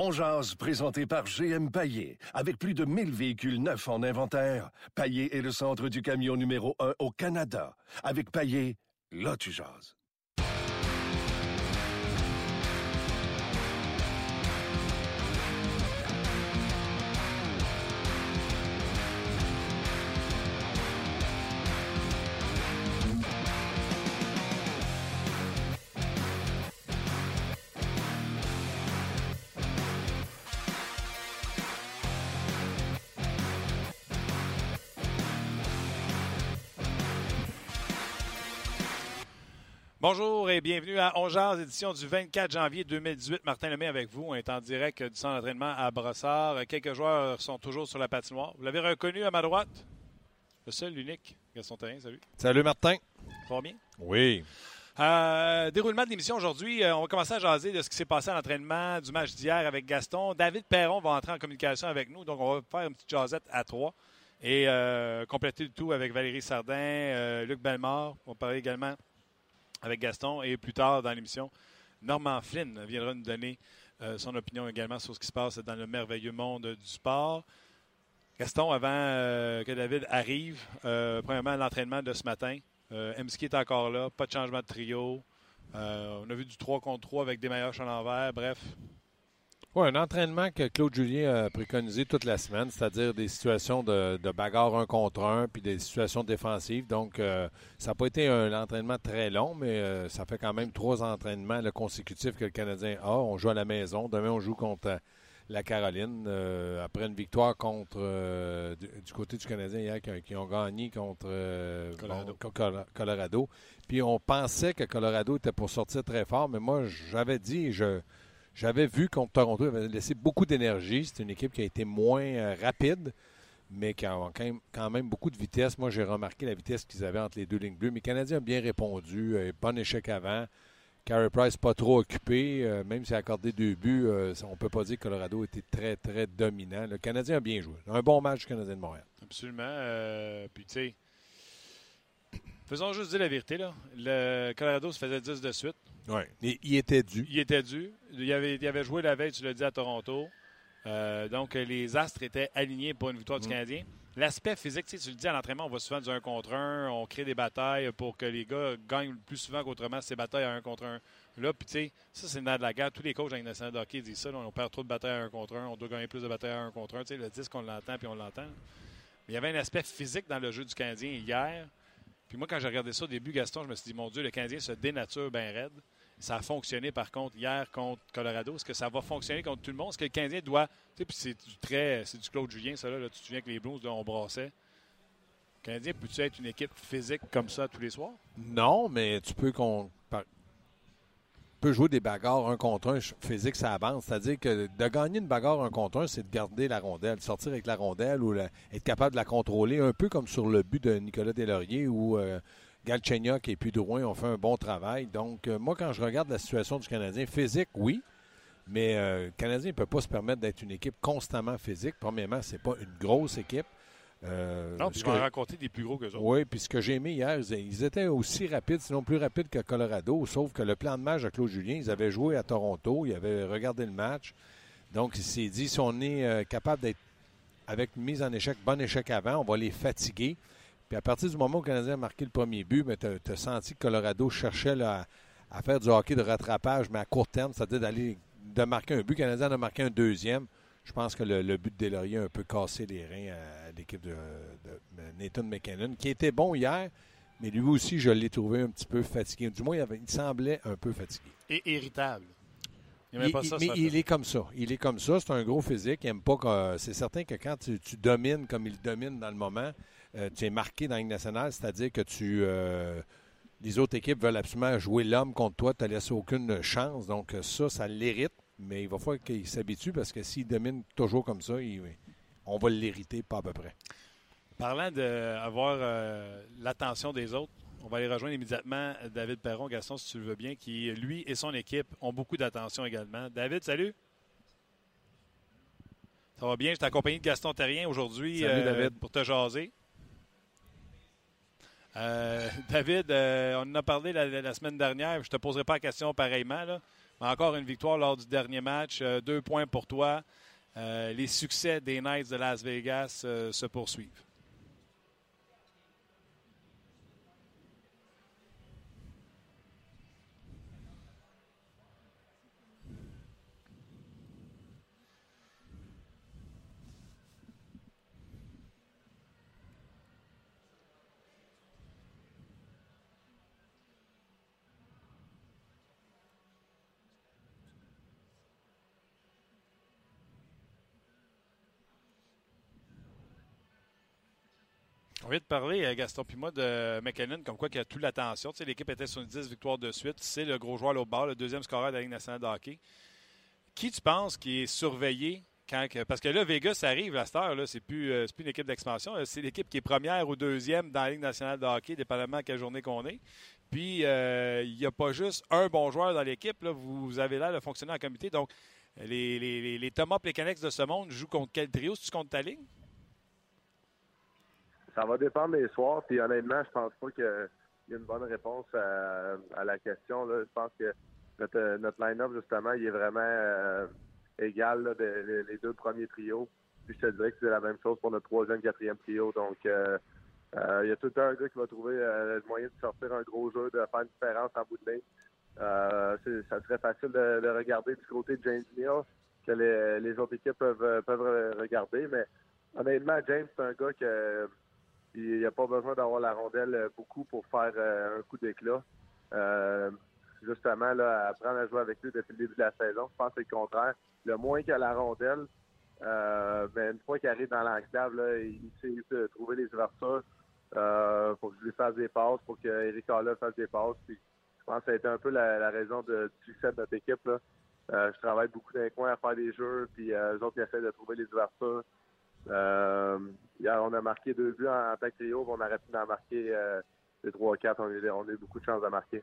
On jase, présenté par GM Paillé. Avec plus de 1000 véhicules neufs en inventaire, Paillé est le centre du camion numéro 1 au Canada. Avec Paillé, là. Bonjour et bienvenue à Ongears, édition du 24 janvier 2018. Martin Lemay avec vous. On est en direct du centre d'entraînement à Brossard. Quelques joueurs sont toujours sur la patinoire. Vous l'avez reconnu à ma droite? Le seul, l'unique. Gaston Terrien, salut. Salut Martin. Ça va bien? Oui. Euh, déroulement de l'émission aujourd'hui. Euh, on va commencer à jaser de ce qui s'est passé à l'entraînement du match d'hier avec Gaston. David Perron va entrer en communication avec nous. Donc, on va faire une petite jasette à trois. Et euh, compléter le tout avec Valérie Sardin, Luc Bellemare. On va parler également avec Gaston. Et plus tard dans l'émission, Norman Flynn viendra nous donner euh, son opinion également sur ce qui se passe dans le merveilleux monde du sport. Gaston, avant euh, que David arrive, euh, premièrement, l'entraînement de ce matin. MSK est encore là, pas de changement de trio. On a vu du 3 contre 3 avec des meilleurs à l'envers. Bref, Oui, un entraînement que Claude Julien a préconisé toute la semaine, c'est-à-dire des situations de, de bagarre un contre un, puis des situations défensives. Donc, euh, ça n'a pas été un entraînement très long, mais euh, ça fait quand même trois entraînements là, consécutifs que le Canadien a. On joue à la maison. Demain, on joue contre euh, la Caroline. euh, après une victoire contre du, du côté du Canadien hier, qui, qui ont gagné contre Colorado. bon, Colorado. Puis on pensait que Colorado était pour sortir très fort, mais moi, j'avais dit, je j'avais vu contre Toronto, il avait laissé beaucoup d'énergie. C'est une équipe qui a été moins euh, rapide, mais qui a quand même, beaucoup de vitesse. Moi, j'ai remarqué la vitesse qu'ils avaient entre les deux lignes bleues. Mais les Canadiens ont bien répondu. Euh, bon échec avant. Carey Price pas trop occupé. euh, même s'il a accordé deux buts, on ne peut pas dire que Colorado était très, très dominant. Le Canadien a bien joué. Un bon match du Canadien de Montréal. absolument. Puis, tu sais, faisons juste dire la vérité. Là. Le Colorado se faisait 10 de suite. Il, il était dû. Il était dû. Il avait, il avait joué la veille, tu l'as dit, à Toronto. Euh, donc, les astres étaient alignés pour une victoire du Mm. Canadien. L'aspect physique, tu sais, tu le dis à l'entraînement, on va souvent du un contre un, on crée des batailles pour que les gars gagnent plus souvent qu'autrement ces batailles à un contre un. Là, puis tu sais, ça, c'est le nerf de la guerre. Tous les coachs dans les nationale de hockey disent ça. là, on perd trop de batailles à un contre un, on doit gagner plus de batailles à un contre un. Tu sais, le disque, on l'entend, puis on l'entend. Mais il y avait un aspect physique dans le jeu du Canadien hier. Puis moi, quand j'ai regardé ça au début, Gaston, je me suis dit, mon Dieu, le Canadien se dénature bien raide. Ça a fonctionné, par contre, hier contre Colorado. Est-ce que ça va fonctionner contre tout le monde? Est-ce que le Canadien doit. Tu sais, puis c'est du très. C'est du Claude Julien, ça, là. là. Tu te souviens que les Blues, là, on brassait. Le Canadien, peut-tu être une équipe physique comme ça tous les soirs? Non, mais tu peux qu'on peux jouer des bagarres un contre un physique, ça avance. C'est-à-dire que de gagner une bagarre un contre un, c'est de garder la rondelle, de sortir avec la rondelle ou être capable de la contrôler, un peu comme sur le but de Nicolas Deslauriers où euh, Galchenyuk et puis Drouin ont fait un bon travail. Donc, euh, moi, quand je regarde la situation du Canadien, physique, oui, mais euh, le Canadien ne peut pas se permettre d'être une équipe constamment physique. Premièrement, c'est pas une grosse équipe. Euh, Non, puis ce ils vont que- rencontrer des plus gros que autres. oui, puis ce que j'ai aimé hier, ils- étaient aussi rapides, sinon plus rapides que Colorado, sauf que le plan de match de Claude Julien, ils avaient joué à Toronto, ils avaient regardé le match. Donc, il s'est dit, si on est euh, capable d'être avec une mise en échec, bon échec avant, on va les fatiguer. Puis à partir du moment où le Canadien a marqué le premier but, tu as, senti que Colorado cherchait là, à, à faire du hockey de rattrapage, mais à court terme, c'est-à-dire d'aller de marquer un but. Le Canadien en a marqué un deuxième. Je pense que le, le but de Delaurier a un peu cassé les reins à, l'équipe de, de Nathan McKinnon, qui était bon hier, mais lui aussi, je l'ai trouvé un petit peu fatigué. Du moins, il, avait- il semblait un peu fatigué. Et irritable. Il Il- pas ça, mais ça il est comme ça. Il est comme ça. C'est un gros physique. Il aime pas que. C'est certain que quand tu, tu domines comme il domine dans le moment, euh, tu es marqué dans la Ligue nationale, c'est-à-dire que tu. euh, les autres équipes veulent absolument jouer l'homme contre toi, tu ne laisses aucune chance. Donc, ça, ça l'hérite, mais il va falloir qu'il s'habitue parce que s'il domine toujours comme ça, il- on va l'hériter pas à peu près. Parlant d'avoir l'attention des autres, on va aller rejoindre immédiatement David Perron, Gaston, si tu le veux bien, qui, lui et son équipe, ont beaucoup d'attention également. David, salut. Ça va bien? Je suis accompagné de Gaston Terrien aujourd'hui Salut, David. pour te jaser. Euh, David, euh, on en a parlé la, semaine dernière. Je te poserai pas la question pareillement. Là. Encore une victoire lors du dernier match. deux points pour toi. les succès des Knights de Las Vegas se poursuivent. On vient de parler, euh, Gaston puis moi, de McKinnon, comme quoi qui a toute l'attention. Tu sais, l'équipe était sur une 10 victoires de suite. C'est le gros joueur au bas, le deuxième scoreur de la Ligue nationale de hockey. Qui tu penses qui est surveillé parce que là, Vegas arrive à cette heure, c'est plus, euh, plus une équipe d'expansion, c'est l'équipe qui est première ou deuxième dans la Ligue nationale de hockey, dépendamment de quelle journée qu'on est. Puis, euh, il n'y a pas juste un bon joueur dans l'équipe. Vous avez là le fonctionner en comité. Donc, les, les, les, Thomas Plecanex de ce monde jouent contre quel trio? Si tu comptes ta ligne? Ça va dépendre des soirs. Puis honnêtement, je pense pas qu'il y a une bonne réponse à, la question. Je pense que notre, notre line-up, justement, il est vraiment euh, égal les deux premiers trios. Puis je te dirais que c'est la même chose pour notre troisième, quatrième trio. Donc, euh, euh, il y a tout un gars qui va trouver le moyen de sortir un gros jeu, de faire une différence en bout de ligne. ça serait facile de, regarder du côté de James Neal que les, les autres équipes peuvent, peuvent regarder. Mais honnêtement, James, c'est un gars que il n'y a pas besoin d'avoir la rondelle euh, beaucoup pour faire euh, un coup d'éclat. Euh, justement, là, apprendre à jouer avec lui depuis le début de la saison, je pense que c'est le contraire. Le moins qu'il a la rondelle, ben, une fois qu'il arrive dans l'enclave, il sait trouver les ouvertures pour que je lui fasse des passes, pour qu'Éric Haller fasse des passes. je pense que ça a été un peu la, raison du succès de notre équipe. Je travaille beaucoup dans les coins à faire des jeux, puis eux autres, ils essaient de trouver les ouvertures. Euh, hier, on a marqué deux buts en, tant que trio, on aurait pu en marquer euh, les 3-4. On, a eu beaucoup de chance de marquer.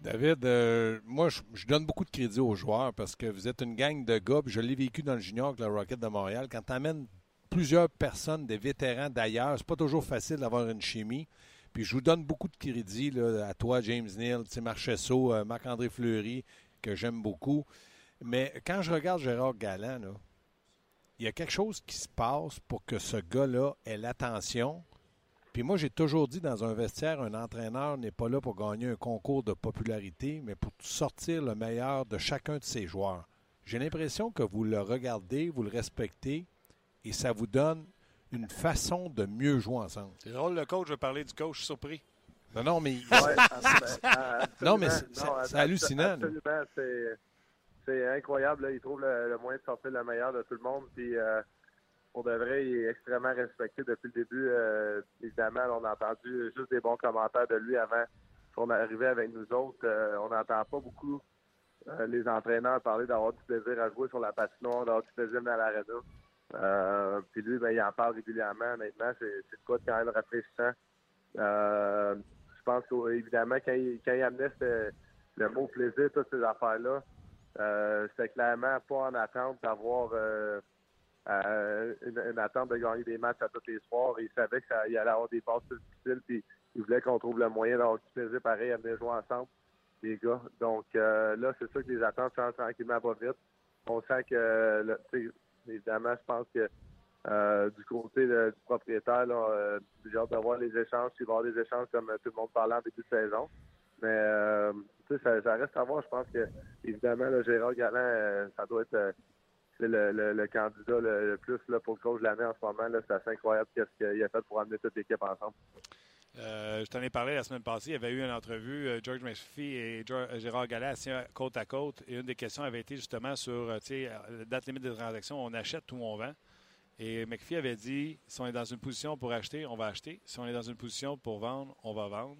David, euh, moi, je, donne beaucoup de crédit aux joueurs parce que vous êtes une gang de gars, je l'ai vécu dans le junior avec la Rocket de Montréal. Quand tu amènes plusieurs personnes, des vétérans d'ailleurs, c'est pas toujours facile d'avoir une chimie. Puis je vous donne beaucoup de crédit à toi, James Neal, Marchesso, Marc-André Fleury, que j'aime beaucoup. Mais quand je regarde Gérard Galland, là, il y a quelque chose qui se passe pour que ce gars-là ait l'attention. Puis moi, j'ai toujours dit dans un vestiaire, un entraîneur n'est pas là pour gagner un concours de popularité, mais pour sortir le meilleur de chacun de ses joueurs. J'ai l'impression que vous le regardez, vous le respectez, et ça vous donne une façon de mieux jouer ensemble. C'est drôle, le coach, je parler du coach, surpris. Non, non, mais. non, mais c'est hallucinant. Absolument, c'est c'est incroyable. Il trouve le, moyen de sortir le meilleur de tout le monde. Puis, euh, pour il est extrêmement respecté depuis le début. Euh, évidemment, on a entendu juste des bons commentaires de lui avant qu'on arrivait avec nous autres. Euh, on n'entend pas beaucoup les entraîneurs parler d'avoir du plaisir à jouer sur la patinoire, d'avoir du plaisir dans l'arena. puis lui, ben, il en parle régulièrement. Honnêtement, c'est quoi de quand même rafraîchissant. je pense qu'évidemment, quand il, quand il amenait le mot plaisir, toutes ces affaires-là, euh, c'était clairement pas en attente d'avoir euh, euh, une, attente de gagner des matchs à tous les soirs. Il savait qu'il allait avoir des passes difficiles, puis il voulait qu'on trouve le moyen d'avoir pareil à venir jouer ensemble, les gars. Donc là, c'est sûr que les attentes changent tranquillement pas vite. On sent que, évidemment, je pense que du côté du propriétaire, là, j'ai hâte d'avoir les échanges, il va y avoir des échanges comme tout le monde parlait en début de saison. Mais euh, ça, reste à voir. Je pense que, évidemment, le Gérard Galland, euh, ça doit être euh, le, candidat le, plus pour le coach de l'année en ce moment. C'est assez incroyable ce qu'il a fait pour amener toute l'équipe ensemble. je t'en ai parlé la semaine passée. Il y avait eu une entrevue, George McPhee et Gérard Galland assis côte à côte. Et une des questions avait été justement sur la date limite des transactions. On achète ou on vend? Et McPhee avait dit si on est dans une position pour acheter, on va acheter. Si on est dans une position pour vendre, on va vendre.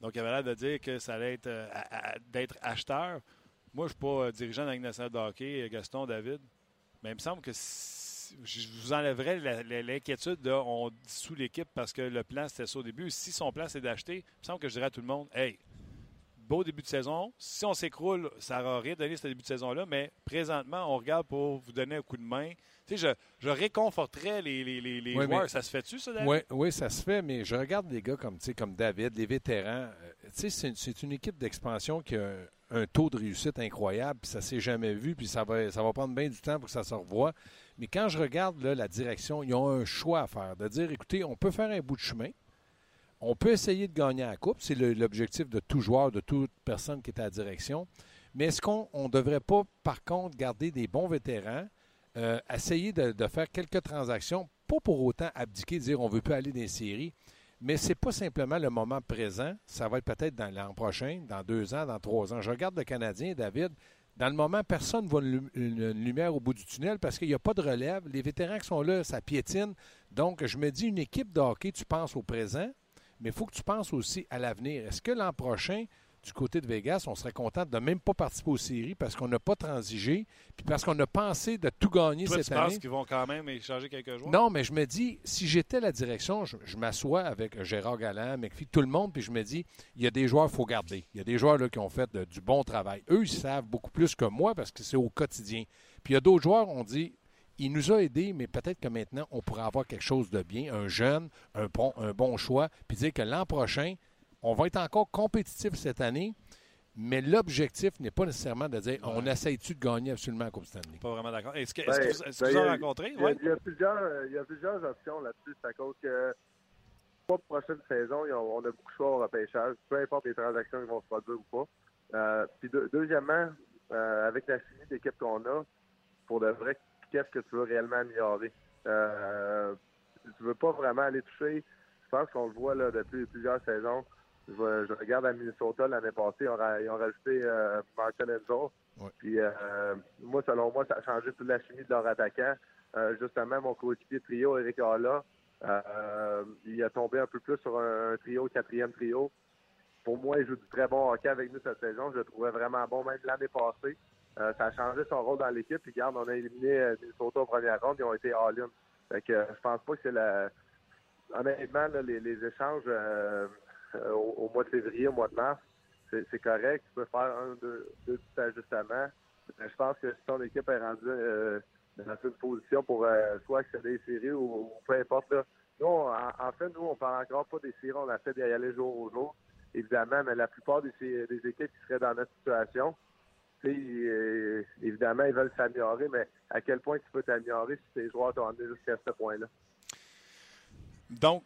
Donc, il avait l'air de dire que ça allait être euh, d'être acheteur. Moi, je ne suis pas euh, dirigeant de la de hockey, euh, Gaston, David, mais il me semble que je vous enlèverais l'inquiétude de on dissout l'équipe parce que le plan, c'était ça au début. Si son plan, c'est d'acheter, il me semble que je dirais à tout le monde Hey, beau début de saison. Si on s'écroule, ça n'aura rien donné ce début de saison-là, mais présentement, on regarde pour vous donner un coup de main. Tu sais, je, réconforterais les, les, joueurs. ça se fait-tu, ça, David? Oui, oui, ça se fait, mais je regarde des gars comme, comme David, les vétérans. Euh, tu sais, c'est une équipe d'expansion qui a un taux de réussite incroyable, puis ça s'est jamais vu, puis ça va, ça va prendre bien du temps pour que ça se revoie. Mais quand je regarde la direction, ils ont un choix à faire, de dire, écoutez, on peut faire un bout de chemin, on peut essayer de gagner la coupe, c'est l'objectif de tout joueur, de toute personne qui est à la direction. Mais est-ce qu'on ne devrait pas, par contre, garder des bons vétérans, euh, essayer de, faire quelques transactions, pas pour autant abdiquer, dire on ne veut plus aller dans séries, mais ce n'est pas simplement le moment présent. Ça va être peut-être dans l'an prochain, dans deux ans, dans trois ans. Je regarde le Canadien, David. Dans le moment, personne ne voit une, lumière au bout du tunnel parce qu'il n'y a pas de relève. Les vétérans qui sont là, ça piétine. Donc, je me dis, une équipe de hockey, tu penses au présent, mais il faut que tu penses aussi à l'avenir. Est-ce que l'an prochain, du côté de Vegas, on serait content de même pas participer aux séries parce qu'on n'a pas transigé, puis parce qu'on a pensé de tout gagner cette tu année? penses qu'ils vont quand même échanger quelques joueurs? Non, mais je me dis, si j'étais la direction, je, m'assois avec Gérard Galland, McPhee, tout le monde, puis je me dis, il y a des joueurs qu'il faut garder. Il y a des joueurs là, qui ont fait du bon travail. Eux, ils savent beaucoup plus que moi parce que c'est au quotidien. Puis il y a d'autres joueurs, on dit, il nous a aidés, mais peut-être que maintenant, on pourrait avoir quelque chose de bien, un jeune, un bon, un bon choix, puis dire que l'an prochain, on va être encore compétitif cette année, mais l'objectif n'est pas nécessairement de dire on essaye-tu de gagner absolument la Coupe Stanley? Pas vraiment d'accord. Est-ce que, est que, vous, ben, avez rencontré? Il y, a, il, y a plusieurs, il y a plusieurs options là-dessus. C'est à cause que pour la prochaine saison, on a beaucoup de choix au repêchage, peu importe les transactions qui vont se produire ou pas. Euh, puis deuxièmement, euh, avec la chimie d'équipe qu'on a, pour de vrai, qu'est-ce que tu veux réellement améliorer? Euh, tu veux pas vraiment aller toucher. Je pense qu'on le voit là, depuis plusieurs saisons. Je, regarde à Minnesota l'année passée, ils ont, rajouté euh, Martin Enzo. Puis euh, moi, selon moi, ça a changé toute la chimie de leur attaquant. Euh, justement, mon coéquipier trio, Eric Halla, il a tombé un peu plus sur un, trio, quatrième trio. Pour moi, il joue du très bon hockey avec nous cette saison. Je le trouvais vraiment bon, même l'année passée. Ça a changé son rôle dans l'équipe. Puis, regarde, on a éliminé Minnesota en première ronde. Ils ont été all-in. Fait que je pense pas que c'est la... Honnêtement, les, les, échanges euh, au, mois de février, au mois de mars, c'est correct. Tu peux faire un, deux, deux petits ajustements. Mais je pense que si ton équipe est rendue euh, dans une position pour euh, soit accéder aux séries ou, peu importe. Là. En, fait, nous, on parle encore pas des séries. On essaie d'y aller jour au jour, évidemment, mais la plupart des, équipes qui seraient dans notre situation, évidemment, ils veulent s'améliorer, mais à quel point tu peux t'améliorer si tes joueurs t'ont amené jusqu'à ce point-là? Donc,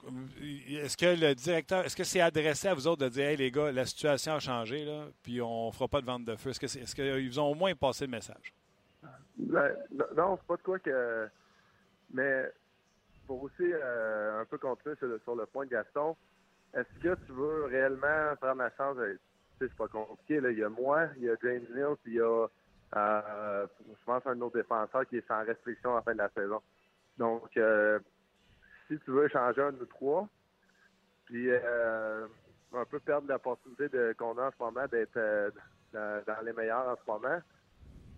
est-ce que le directeur, est-ce que c'est adressé à vous autres de dire, hey les gars, la situation a changé, là, puis on ne fera pas de vente de feu? Est-ce qu'ils est, est ont au moins passé le message? Ben, non, c'est pas de quoi que. Mais pour aussi euh, un peu continuer sur le, point de Gaston, est-ce que tu veux réellement prendre la chance? C'est pas compliqué. Là. Il y a moi, il y a James Neal, puis il y a, euh, je pense, un autre défenseur qui est sans restriction à la fin de la saison. Donc, euh, si tu veux changer un ou trois, puis euh, un peu perdre l'opportunité qu'on a en ce moment d'être euh, dans, les meilleurs en ce moment,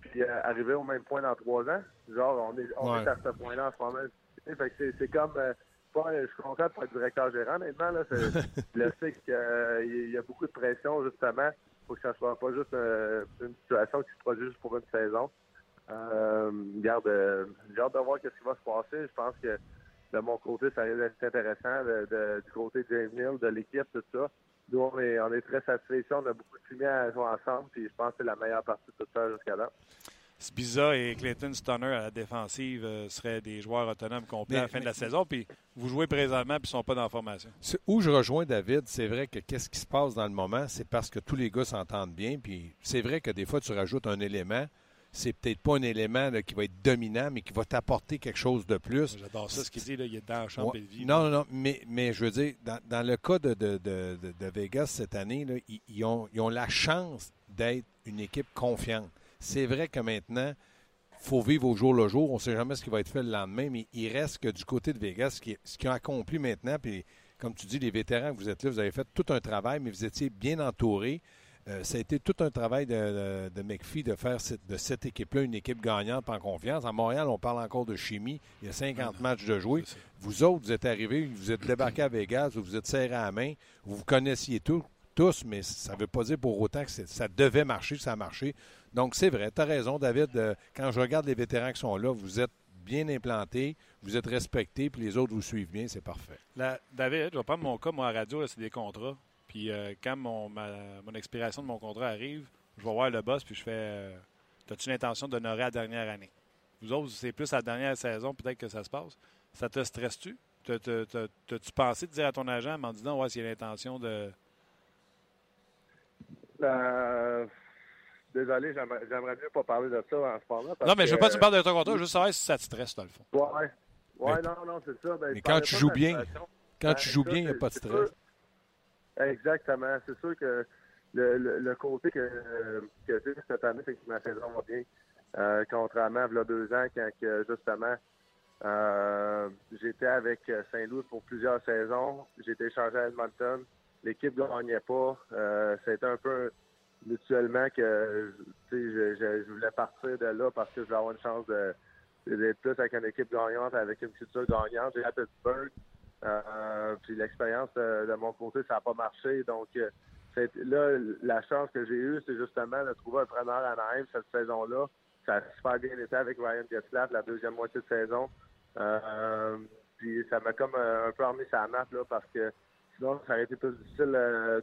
puis euh, arriver au même point dans trois ans. Genre, on est, on est à ce point-là en ce moment. Fait c'est comme. je suis content pour être directeur gérant, honnêtement. Là, je sais qu'il y a beaucoup de pression, justement. Faut que ça soit pas juste une situation qui se produit juste pour une saison. Euh, garde, j'ai hâte de voir ce qui va se passer. Je pense que de mon côté, ça risque d'être intéressant. du côté de James Neal, de l'équipe, tout ça. Nous, on est, très satisfaits. On a beaucoup de à jouer ensemble. Puis je pense que c'est la meilleure partie de tout ça jusqu'à là. Spiza et Clayton Stunner à la défensive euh, seraient des joueurs autonomes complets à la fin de la saison. Puis vous jouez présentement puis ils ne sont pas dans la formation. Où je rejoins David, c'est vrai que qu'est-ce qui se passe dans le moment, c'est parce que tous les gars s'entendent bien. Puis c'est vrai que des fois, tu rajoutes un élément c'est peut-être pas un élément qui va être dominant, mais qui va t'apporter quelque chose de plus. J'adore ça, ce qu'il dit, là, il est dans la chambre de vie. Non, non, non, mais, mais je veux dire, dans, le cas de, de, de, de, Vegas cette année, là, ils, ont, ils ont la chance d'être une équipe confiante. C'est vrai que maintenant, il faut vivre au jour le jour. On ne sait jamais ce qui va être fait le lendemain, mais il reste que du côté de Vegas, ce qu'ils qui ont accompli maintenant, puis comme tu dis, les vétérans que vous êtes là, vous avez fait tout un travail, mais vous étiez bien entourés. Euh, ça a été tout un travail de, de, McPhee de faire de cette équipe-là une équipe gagnante en confiance. À Montréal, on parle encore de chimie. Il y a 50 matchs de jouer. Vous autres, vous êtes arrivés, vous êtes débarqués à Vegas, vous vous êtes serrés à la main, vous vous connaissiez tous, mais ça ne veut pas dire pour autant que ça devait marcher, ça a marché. Donc, c'est vrai, tu as raison, David. Euh, quand je regarde les vétérans qui sont là, vous êtes bien implantés, vous êtes respectés, puis les autres vous suivent bien, c'est parfait. David, je vais prendre mon cas, moi, à radio, c'est des contrats. Puis euh, quand mon, mon expiration de mon contrat arrive, je vais voir le boss, puis je fais euh, As-tu l'intention d'honorer la dernière année? Vous autres, c'est plus la dernière saison, peut-être que ça se passe. Ça te stresse-tu? T'as-tu pensé de dire à ton agent en disant Ouais, s'il a l'intention de. Euh, désolé, j'aimerais mieux pas parler de ça en ce moment. non, mais je veux pas que tu me parles de ton contrat, je veux savoir si ça te stresse, dans le fond. Ouais. Ouais, non, non, c'est ça. Ben, mais quand tu joues bien, quand tu joues bien, il n'y a pas de stress. Exactement. C'est sûr que le, le, côté que, que j'ai cette année, c'est que ma saison va bien. Euh, contrairement à il y a deux ans, quand que, justement, euh, j'étais avec Saint-Louis pour plusieurs saisons. J'ai été échangé à Edmonton. L'équipe gagnait pas. Euh, C'était un peu mutuellement que je, voulais partir de là parce que je voulais avoir une chance d'être plus avec une équipe gagnante, avec une culture gagnante. J'ai à Pittsburgh. Euh, puis l'expérience de, mon côté, ça n'a pas marché. Donc euh, là, la chance que j'ai eue, c'est justement de trouver un preneur à Naïm cette saison-là. Ça a super bien été avec Ryan Getzlaff la deuxième moitié de saison. Euh, puis ça m'a comme un peu remis sa map là, parce que sinon, ça aurait été plus difficile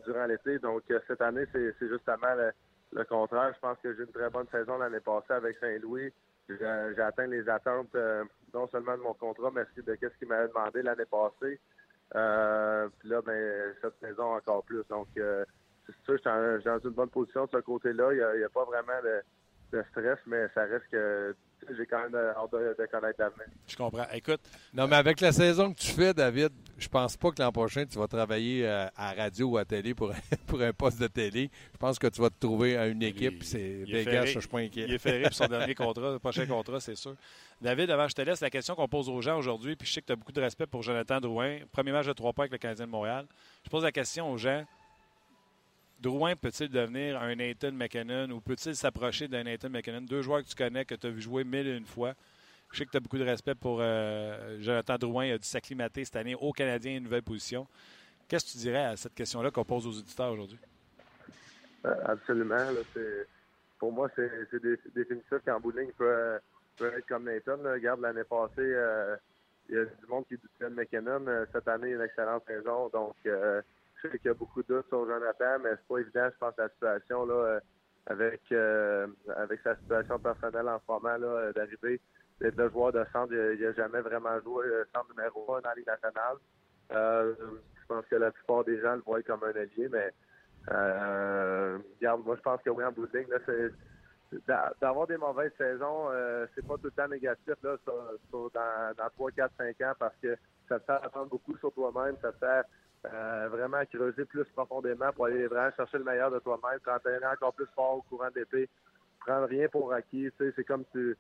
durant l'été. Donc cette année, c'est justement le, contraire. Je pense que j'ai une très bonne saison l'année passée avec Saint-Louis. J'ai atteint les attentes non seulement de mon contrat, mais aussi de ce qu'il m'avait demandé l'année passée. Euh, puis là, ben, cette saison encore plus. Donc, euh, c'est sûr, je suis dans une bonne position de ce côté-là. Il n'y a, pas vraiment de, stress, mais ça reste que j'ai quand même hâte de, connaître l'avenir. Je comprends. Écoute. Non, mais avec la saison que tu fais, David, je pense pas que l'an prochain, tu vas travailler euh, à, radio ou à télé pour, pour un poste de télé. Je pense que tu vas te trouver à une équipe. C'est Vegas, je suis pas inquiet. Il est ferré pour son dernier contrat, le prochain contrat, c'est sûr. David, avant je te laisse, la question qu'on pose aux gens aujourd'hui, puis je sais que tu as beaucoup de respect pour Jonathan Drouin. Premier match de trois points avec le Canadien de Montréal. Je pose la question aux gens. Drouin peut-il devenir un Nathan McKinnon ou peut-il s'approcher d'un Nathan McKinnon? Deux joueurs que tu connais, que tu as vu jouer mille et une fois. Je sais que tu as beaucoup de respect pour euh, Jonathan Drouin. Il a dû s'acclimater cette année au Canadien, une nouvelle position. Qu'est-ce que tu dirais à cette question-là qu'on pose aux auditeurs aujourd'hui? Euh, absolument. pour moi, c'est définitif qu'en bout de ligne, il peut, être comme Nathan. Regarde, l'année passée, euh, il y a du monde qui doutait de McKinnon. Cette année, une excellente saison. Donc, je sais qu'il y a beaucoup de doutes sur Jonathan, mais c'est pas évident, je pense, la situation là, euh, avec, euh, avec sa situation personnelle en moment, là, euh, d'arriver, d'être le joueur de centre. Il n'a jamais vraiment joué centre numéro 1 dans la Ligue nationale. je pense que la plupart des gens le voient comme un allié, mais regarde, moi je pense que bout de c'est d'avoir des mauvaises saisons, c'est pas tout le temps négatif là, dans, dans 3, 4, 5 ans parce que ça te fait apprendre beaucoup sur toi-même, ça te fait euh, vraiment creuser plus profondément pour aller vraiment chercher le meilleur de toi-même, t'entraîner encore plus fort au courant d'été, prendre rien pour acquis. C'est comme tu,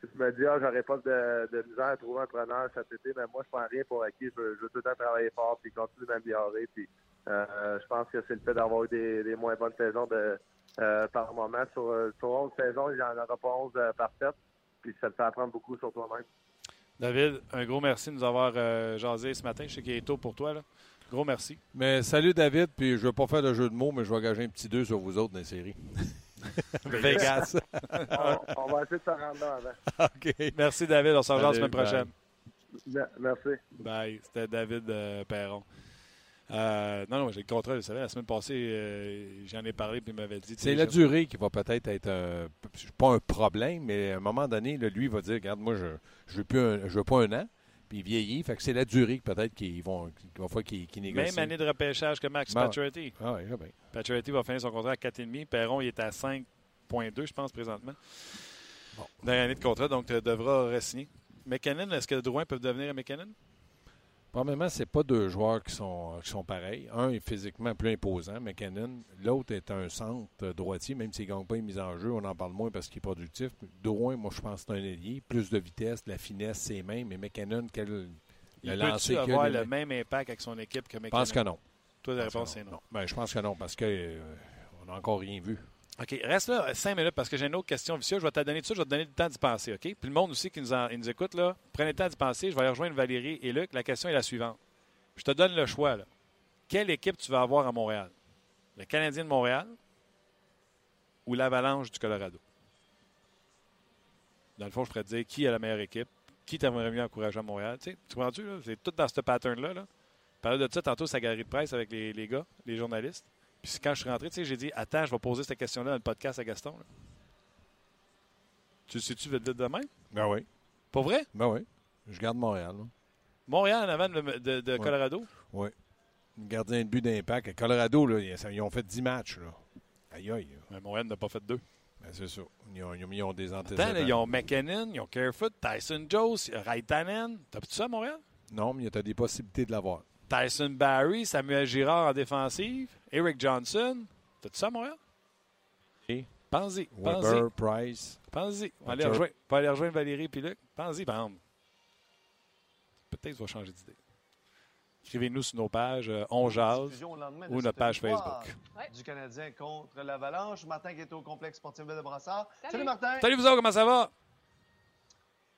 tu me dis, ah, j'aurais pas de, de misère à trouver un preneur cet été, mais moi, je prends rien pour acquis. Je veux, tout le temps travailler fort puis continuer m'améliorer. Puis, euh, je pense que c'est le fait d'avoir eu des, moins bonnes saisons de, euh, par moment. Sur, sur 11 saisons, il n'y en aura pas 11 parfaites. Puis ça te fait apprendre beaucoup sur toi-même. David, un gros merci de nous avoir jasé ce matin. Je sais qu'il est tôt pour toi. Là. Gros merci. Mais salut David, puis je ne veux pas faire de jeu de mots, mais je vais engager un petit 2 sur vous autres dans les séries. Vegas. on, va essayer de se rendre là avant. OK. Merci David, on se revoit la semaine prochaine. Merci. Bye. C'était David euh, Perron. Euh, non, non, j'ai le contrat, vous savez, la semaine passée, euh, j'en ai parlé puis il m'avait dit. C'est la durée qui va peut-être être, un, pas un problème, mais à un moment donné, lui, il va dire Regarde, moi, je ne veux, veux pas un an, puis il vieillit. Fait que c'est la durée peut-être qu'ils vont, va falloir qu'ils négocient. Même année de repêchage que Max. Pacioretty. Ah oui, bien. Pacioretty va finir son contrat à 4,5. Perron, il est à 5,2, je pense, présentement. Bon. Dernière année de contrat, donc tu devras re-signer. McKinnon, est-ce que Drouin peut devenir un McKinnon? Probablement, ce pas deux joueurs qui sont, qui sont pareils. Un est physiquement plus imposant, McKinnon. L'autre est un centre droitier, même s'il ne gagne pas une mise en jeu, on en parle moins parce qu'il est productif. Drouin, moi, je pense que c'est un ailier. Plus de vitesse, la finesse, c'est même. Mais McKinnon, quel il peut avoir le même impact avec son équipe que McKinnon? Je pense que non. Toi, la réponse, c'est non. Ben, je pense que non, parce qu'on euh, n'a encore rien vu. OK, reste là cinq minutes parce que j'ai une autre question vicieuse. Je vais te donner tout ça, je vais te donner le temps d'y penser, OK? Puis le monde aussi qui nous, écoute, là, prenez le temps d'y penser. Je vais aller rejoindre Valérie et Luc. La question est la suivante. Je te donne le choix, là. Quelle équipe tu vas avoir à Montréal? Le Canadien de Montréal ou l'Avalanche du Colorado? Dans le fond, je pourrais te dire qui est la meilleure équipe, qui t'aimerait mieux encourager à Montréal. Tu, sais, tu? C'est tout dans ce pattern-là. Là. Parler de ça tantôt, sa galerie de presse avec les gars, les journalistes. Puis quand je suis rentré, tu sais, j'ai dit Attends, je vais poser cette question-là dans le podcast à Gaston. là. Tu le sais-tu vite vite demain? Ben oui. Pas vrai? Ben oui. Je garde Montréal. là. Montréal en avant de, de- de Colorado? Oui. Gardien de but d'impact. À Colorado, là, ils ont fait 10 matchs. Là. Aïe, aïe. Mais Montréal n'a pas fait deux. Ben, c'est ça. Ils ont, ils ont- ils ont des Attends, antécédents. là, ils ont McKinnon, ils ont Carefoot, Tyson Jones, Raitanen. T'as-tu ça à Montréal? Non, mais tu as des possibilités de l'avoir. Tyson Barry, Samuel Girard en défensive, Eric Johnson. T'as-tu ça Montréal? Et Pense-y. Pense-y. Weber, Price. Pense-y. On va aller rejoindre, on va aller rejoindre Valérie et Luc. Pense-y, par exemple. Peut-être que je vais changer d'idée. Écrivez-nous sur nos pages euh, On Jase ou notre page Facebook. Ouais. Du Canadien contre l'Avalanche. Martin qui est au complexe sportif de Brassard. Salut. Salut Martin. Salut vous autres, comment ça va?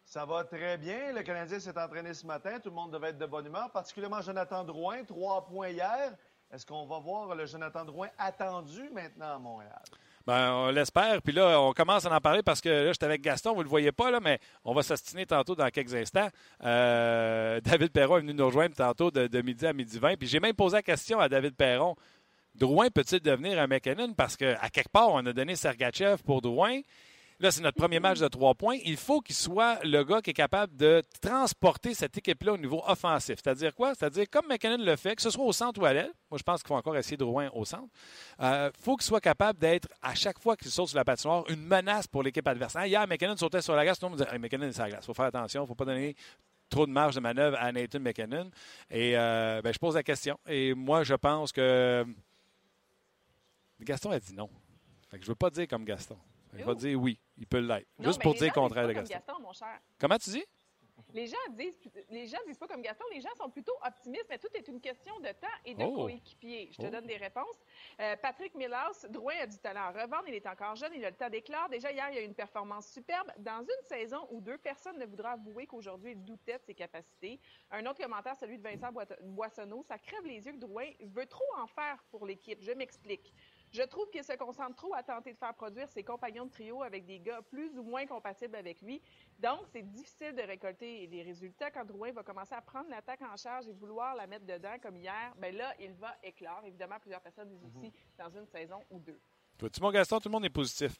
Ça va très bien. Le Canadien s'est entraîné ce matin. Tout le monde devait être de bonne humeur, particulièrement Jonathan Drouin. Trois points hier. Est-ce qu'on va voir le Jonathan Drouin attendu maintenant à Montréal? Ben, on l'espère. Puis là, on commence à en parler parce que là, j'étais avec Gaston, vous ne le voyez pas, là, mais on va s'astiner tantôt dans quelques instants. Euh, David Perron est venu nous rejoindre tantôt de, midi à midi 20. Puis j'ai même posé la question à David Perron. Drouin peut-il devenir un McKinnon? Parce qu'à quelque part, on a donné Sergachev pour Drouin. Là, c'est notre premier match de trois points. Il faut qu'il soit le gars qui est capable de transporter cette équipe-là au niveau offensif. C'est-à-dire quoi? C'est-à-dire comme McKinnon le fait, que ce soit au centre ou à l'aile. Moi, je pense qu'il faut encore essayer Drouin au centre. Il faut qu'il soit capable d'être, à chaque fois qu'il saute sur la patinoire, une menace pour l'équipe adverse. Hein, Hier, McKinnon sautait sur la glace. Tout le monde disait hey, McKinnon est sur la glace. Il faut faire attention. Il ne faut pas donner trop de marge de manœuvre à Nathan McKinnon. Et euh, ben, je pose la question. Et moi, je pense que. Gaston a dit non. Fait que je ne veux pas dire comme Gaston. Que Je vais Ouh. dire oui, il peut l'être. Juste pour dire le contraire de Gaston. Gaston, mon cher. Comment tu dis? Les gens disent, les gens disent pas comme Gaston, les gens sont plutôt optimistes, mais tout est une question de temps et de Oh. coéquipier. Je te Oh. donne des réponses. Euh, Patrick Millas, Drouin a du talent à revendre, il est encore jeune, il a le temps d'éclore. Déjà hier, il a eu une performance superbe. Dans une saison où deux personnes ne voudra avouer qu'aujourd'hui il doutait de ses capacités. Un autre commentaire, celui de Vincent Boissonneau, ça crève les yeux que Drouin veut trop en faire pour l'équipe. Je m'explique. Je trouve qu'il se concentre trop à tenter de faire produire ses compagnons de trio avec des gars plus ou moins compatibles avec lui. Donc, c'est difficile de récolter des résultats quand Drouin va commencer à prendre l'attaque en charge et vouloir la mettre dedans comme hier. Ben là, il va éclore. Évidemment, plusieurs personnes disent aussi dans une saison ou deux. Toi-tu, mon Gaston, tout le monde est positif.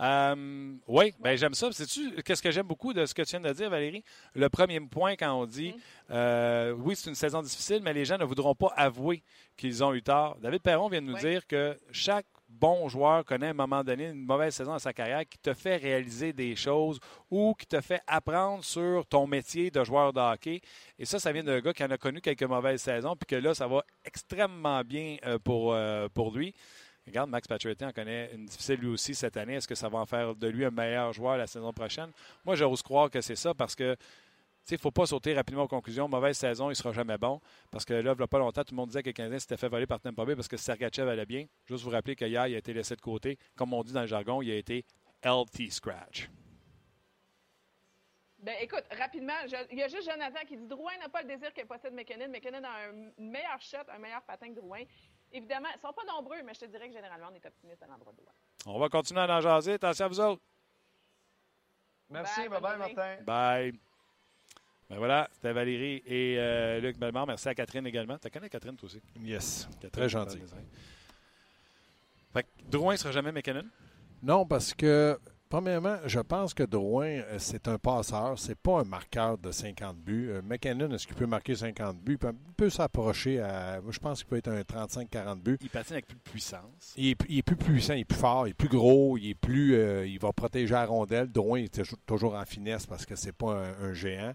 Euh, oui, ben j'aime ça. Sais-tu qu'est-ce que j'aime beaucoup de ce que tu viens de dire, Valérie? Le premier point, quand on dit Mm. euh, oui, c'est une saison difficile, mais les gens ne voudront pas avouer qu'ils ont eu tort. David Perron vient de nous Oui. dire que chaque bon joueur connaît à un moment donné une mauvaise saison dans sa carrière qui te fait réaliser des choses ou qui te fait apprendre sur ton métier de joueur de hockey. Et ça, ça vient d'un gars qui en a connu quelques mauvaises saisons, puis que là, ça va extrêmement bien euh, pour, pour lui. Regarde, Max Pacioretty en connaît une difficile lui aussi cette année. Est-ce que ça va en faire de lui un meilleur joueur la saison prochaine? Moi, j'ose croire que c'est ça parce que il ne faut pas sauter rapidement aux conclusions. Mauvaise saison, il ne sera jamais bon. Parce que là, il n'y a pas longtemps, tout le monde disait que le Canadien s'était fait voler par Tampa Bay parce que Sergachev allait bien. Juste vous rappeler qu'hier, il a été laissé de côté. Comme on dit dans le jargon, il a été LT scratch. Ben écoute, rapidement, il y a juste Jonathan qui dit Drouin n'a pas le désir que possède McKinnon. McKinnon a un meilleur shot, un meilleur patin que Drouin. Évidemment, ils ne sont pas nombreux, mais je te dirais que généralement, on est optimiste à l'endroit de Drouin. On va continuer à en jaser. Attention à vous autres. Merci, Bye, bye. Martin. Bye. Ben voilà, c'était Valérie et euh, Luc Bellemare. Merci à Catherine également. Tu connais Catherine, toi aussi? Yes. Catherine, Très gentil. Fait que Drouin ne sera jamais McKinnon. Non, parce que, premièrement, je pense que Drouin, euh, c'est un passeur. C'est pas un marqueur de 50 buts. Euh, McKinnon, est-ce qu'il peut marquer 50 buts? Il peut, il peut s'approcher à. Je pense qu'il peut être un 35-40 buts. Il patine avec plus de puissance. Il est, il est plus puissant, il est plus fort, il est plus gros, il est plus. euh, il va protéger la rondelle. Drouin est toujours- toujours en finesse parce que c'est pas un, un géant.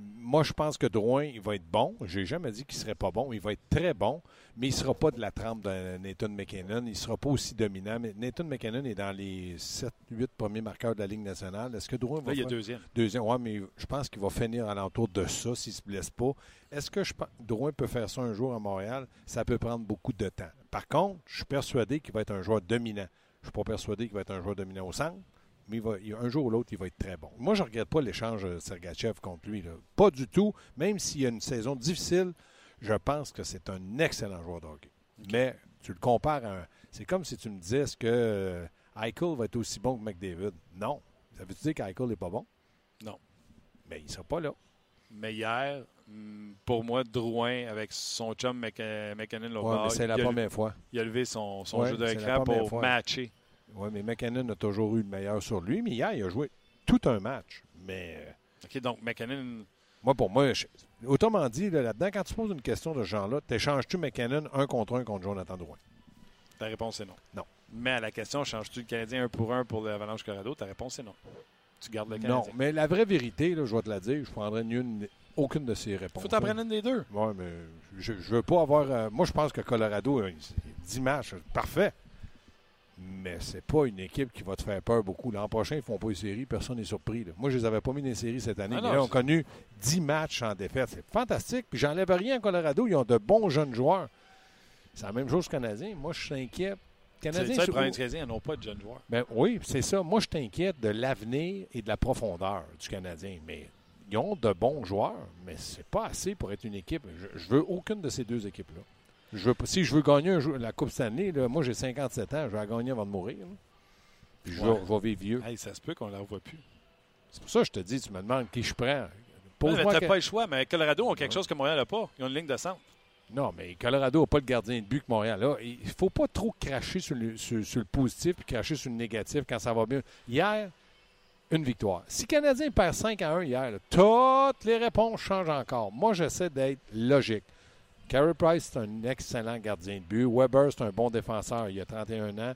Moi, je pense que Drouin, il va être bon. J'ai jamais dit qu'il serait pas bon. Il va être très bon, mais il sera pas de la trempe de Nathan McKinnon. Il sera pas aussi dominant. Mais Nathan McKinnon est dans les 7-8 premiers marqueurs de la Ligue nationale. Est-ce que Drouin va Là, il y a deuxième. Deuxième, ouais, mais je pense qu'il va finir alentour de ça s'il ne se blesse pas. Est-ce que je Drouin peut faire ça un jour à Montréal? Ça peut prendre beaucoup de temps. Par contre, je suis persuadé qu'il va être un joueur dominant. Je ne suis pas persuadé qu'il va être un joueur dominant au centre, mais il va, il- un jour ou l'autre, il va être très bon. Moi, je ne regrette pas l'échange de Sergachev contre lui. là. Pas du tout. Même s'il y a une saison difficile, je pense que c'est un excellent joueur de hockey. Mais tu le compares à un. C'est comme si tu me disais que euh, Eichel va être aussi bon que McDavid. Non. Ça veut-tu dire qu'Eichel n'est pas bon? Non. Mais il ne sera pas là. Mais hier, hum, pour moi, Drouin, avec son chum Mc- McKinnon, Ouais, c'est la il, a, première fois. il a levé son, son Ouais, jeu de l'écran pour fois. matcher. Oui, mais McKinnon a toujours eu le meilleur sur lui. Mais hier, il a joué tout un match. Mais euh, OK, donc McKinnon, moi, pour moi, je- autrement dit, là, là-dedans, quand tu poses une question de ce genre-là, t'échanges-tu McKinnon un contre un contre Jonathan Drouin? ta réponse est non. Non. Mais à la question, changes-tu le Canadien un pour un pour l'Avalanche Colorado? Ta réponse est non. Tu gardes le Canadien. Non, mais la vraie vérité, là, je vais te la dire, je prendrais ni une- aucune de ces réponses. Faut t'en prendre une des deux. Oui, mais je, je veux pas avoir. euh, moi, je pense que Colorado a 10 matchs, parfait. Mais c'est pas une équipe qui va te faire peur beaucoup. L'an prochain, ils font pas une série, personne n'est surpris. là. Moi, je les avais pas mis dans les séries cette année. Ah mais non, là, on a connu 10 matchs en défaite. C'est fantastique. Puis j'enlève rien à Colorado. Ils ont de bons jeunes joueurs. C'est la même chose que Canadien. Moi, je suis inquiet. C'est Canadien, ça, le c'est- ils n'ont pas de jeunes joueurs. ben oui, c'est ça. Moi, je t'inquiète de l'avenir et de la profondeur du Canadien. Mais ils ont de bons joueurs, mais c'est pas assez pour être une équipe. Je, je veux aucune de ces deux équipes-là. Je veux, pas- si je veux gagner un jour- la Coupe Stanley, là, moi j'ai 57 ans, je vais la gagner avant de mourir. Puis je, vais- Ouais. je vais vivre vieux. Hey, ça se peut qu'on ne la revoie plus. C'est pour ça que je te dis, tu me demandes qui je prends. Ouais, mais t'as que- pas le choix. Mais Colorado ont quelque chose que Montréal n'a pas. Ils ont une ligne de centre. Non, mais Colorado n'a pas le gardien de but que Montréal a. Il ne faut pas trop cracher sur le, sur- sur le positif et cracher sur le négatif quand ça va bien. Hier, une victoire. Si le Canadien perd 5 à 1 hier, là, toutes les réponses changent encore. Moi, j'essaie d'être logique. Carey Price, c'est un excellent gardien de but. Weber, c'est un bon défenseur. Il a 31 ans.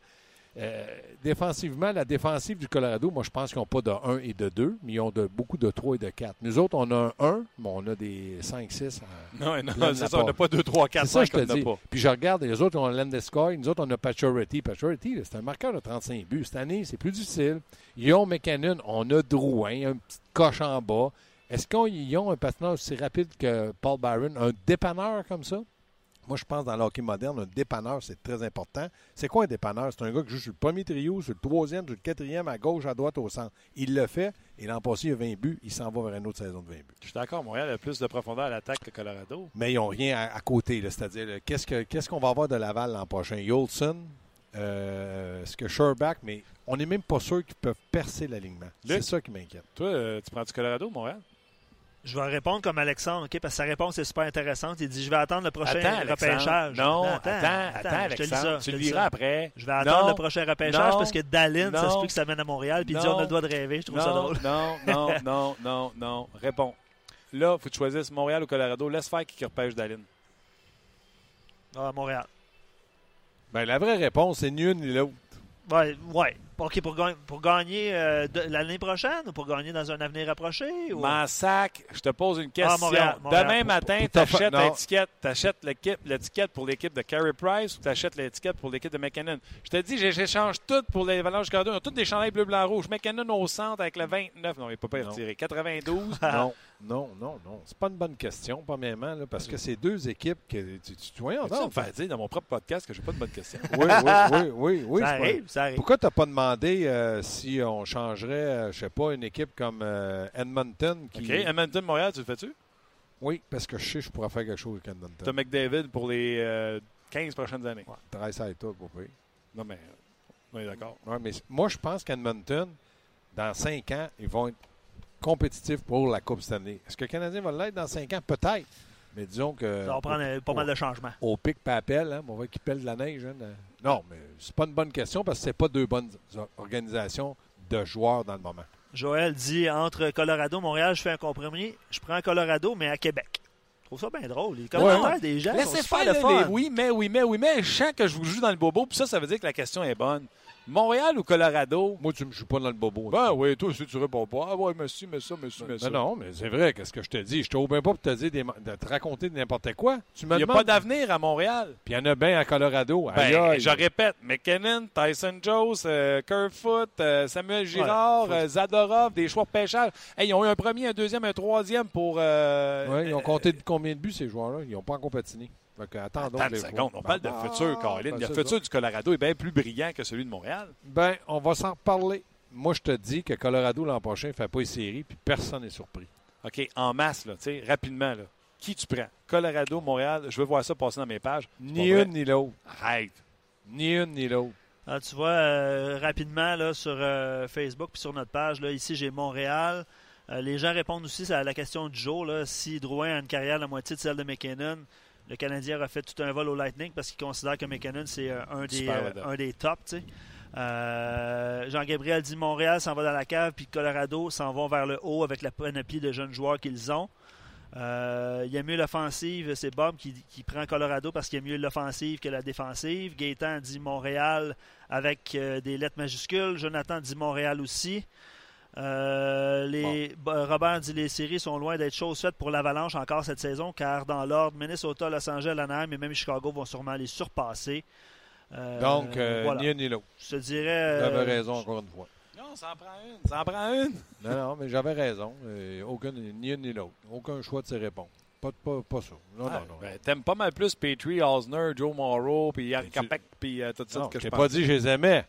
Euh, défensivement, la défensive du Colorado, moi, je pense qu'ils n'ont pas de 1 et de 2, mais ils ont de, beaucoup de 3 et de 4. Nous autres, on a un 1, mais on a des 5-6. Non, non, Plein de c'est ça. On n'a pas 2, 3, 4, C'est ça, 5 je te on dis. pas. Puis je regarde, les autres ont Landeskog, nous autres, on a. Pachority, là, c'est un marqueur de 35 buts. Cette année, c'est plus difficile. Ils ont McKinnon, on a Drouin, un petit coche en bas. Est-ce qu'ils ont un patineur aussi rapide que Paul Byron? Un dépanneur comme ça? Moi, je pense dans le hockey moderne, un dépanneur, c'est très important. C'est quoi un dépanneur? C'est un gars qui joue sur le premier trio, sur le troisième, sur le quatrième, à gauche, à droite, au centre. Il le fait, et l'an passé, il a 20 buts. Il s'en va vers une autre saison de 20 buts. Je suis d'accord. Montréal a plus de profondeur à l'attaque que Colorado. Mais ils n'ont rien à, à côté. C'est-à-dire, qu'est-ce que- qu'est-ce qu'on va avoir de Laval l'an prochain? Yolson, euh, est-ce que Sherback, mais on n'est même pas sûr qu'ils peuvent percer l'alignement. C'est ça qui m'inquiète. Toi, euh, tu prends du Colorado, Montréal? Je vais répondre comme Alexandre, OK? Parce que sa réponse est super intéressante. Il dit Je vais attendre le prochain Attends, repêchage. Non, attends, attends. Alexandre. Tu le liras après. Je vais attendre Non, le prochain repêchage non, parce que Dallin, ça se non, peut que ça mène à Montréal. Puis il dit non, On a le droit de rêver. Je trouve ça Non, drôle. non, non, non, non, non. Réponds. Là, il faut que tu choisisses Montréal ou Colorado. Laisse faire qui qui repêche Dallin. Ah, Montréal. Ben, la vraie réponse, c'est ni une ni l'autre. Ouais, ouais. OK, pour, gagner- pour gagner euh, l'année prochaine ou pour gagner dans un avenir approché? Ou... Massac, je te pose une question. Ah, Montréal, Montréal. Demain Pour- matin, tu achètes l'étiquette, t'achètes l'équipe- l'étiquette pour l'équipe de Carey Price ou tu achètes l'étiquette pour l'équipe de McKinnon? Je te dis, j'échange tout pour les Colorado. Ils ont tous des chandails bleu, blanc, rouge. McKinnon au centre avec le 29. Non, il ne peut pas y retirer. 92. non, non, non, non. C'est pas une bonne question, premièrement, là, parce que c'est deux équipes que tu, tu, tu voyons Tu me faire dire dans mon propre podcast que j'ai pas de bonne question. Oui, oui, oui, oui, oui. ça pas- arrive, ça arrive. Pourquoi tu n'as pas demandé euh, si on changerait, euh, je sais pas, une équipe comme euh, Edmonton qui. OK. Edmonton, Montréal, tu le fais-tu? Oui, parce que je sais que je pourrais faire quelque chose avec Edmonton. Tu as McDavid pour les euh, 15 prochaines années. Ouais, travaille ça pour vrai. Non, mais on est d'accord. Ouais, mais moi, je pense qu'Edmonton, dans cinq ans, ils vont être compétitifs pour la Coupe Stanley. Est-ce que le Canadien va l'être dans cinq ans? Peut-être. Mais disons que. Ça va prendre euh, pas mal de changements. Au pic papel, hein, on va qu'il pèle de la neige. hein, Non, mais c'est pas une bonne question parce que c'est pas deux bonnes or- organisations de joueurs dans le moment. Joël dit entre Colorado et Montréal, je fais un compromis. Je prends Colorado, mais à Québec. Je trouve ça bien drôle. Les commentaires des gens sont Laissez super faire le le fun. les oui, mais, oui, mais, oui, mais. Je sens que je vous joue dans le bobo, puis ça, ça veut dire que la question est bonne. Montréal ou Colorado? Moi, tu me joues pas dans le bobo. Ben oui, toi aussi, tu réponds pas. Ah ouais, monsieur, mais ça, monsieur, mais ça. non, non, mais c'est vrai, qu'est-ce que je te dis? Je te bien pas pour te dire des- de te raconter n'importe quoi. Tu me Il n'y a demandes- pas d'avenir à Montréal. Puis il y en a bien à Colorado. Ben, aïe. je répète, McKinnon, Tyson Jones, euh, Kerfoot, euh, Samuel Girard, Ouais, euh, Zadorov, des choix de pêchage. Hey, ils ont eu un premier, un deuxième, un troisième pour. euh, Ouais, ils ont compté de combien de buts, ces joueurs-là? Ils n'ont pas encore patiné. Attendons Attends de une les seconde, voir. on parle de Ah, futur, Caroline. ben, le c'est futur ça. du Colorado est bien plus brillant que celui de Montréal. Ben, on va s'en reparler. Moi, je te dis que Colorado, l'an prochain, ne fait pas une série, puis personne n'est surpris. OK, en masse, là, tu sais, rapidement, là. Qui tu prends? Colorado, Montréal, je veux voir ça passer dans mes pages. Ni une ni l'autre. Arrête. Ni une ni l'autre. Ah, tu vois, euh, rapidement, là, sur euh, Facebook puis sur notre page, là, ici, j'ai Montréal. Euh, les gens répondent aussi à la question du jour. Là, si Drouin a une carrière la moitié de celle de McKinnon, le Canadien a fait tout un vol au Lightning parce qu'il considère que McKinnon, c'est euh, un, des, euh, un des tops. Euh, Jean-Gabriel dit Montréal s'en va dans la cave, puis Colorado s'en vont vers le haut avec la panoplie de jeunes joueurs qu'ils ont. Euh, il y a mieux l'offensive, c'est Bob qui, qui prend Colorado parce qu'il y a mieux l'offensive que la défensive. Gaétan dit Montréal avec euh, des lettres majuscules. Jonathan dit Montréal aussi. Euh, les, Bo- Robert dit les séries sont loin d'être choses faites pour l'Avalanche encore cette saison car dans l'ordre, Minnesota, Los Angeles, Anaheim et même Chicago vont sûrement les surpasser. Euh, Donc, euh, voilà. ni un ni l'autre. Je te dirais. J'avais euh, raison encore une fois. Non, ça en prend une. Ça en prend une. Non, non, mais j'avais raison. Euh, aucun, ni un ni l'autre. Aucun choix de ses réponses. Pas, pas, pas ça. Non, Ah, non, non. ben, T'aimes pas mal plus Petrie, Osner, Joe Morrow, puis Yann Ben, puis euh, tout ça Non, que je t'ai pas dit que je les aimais.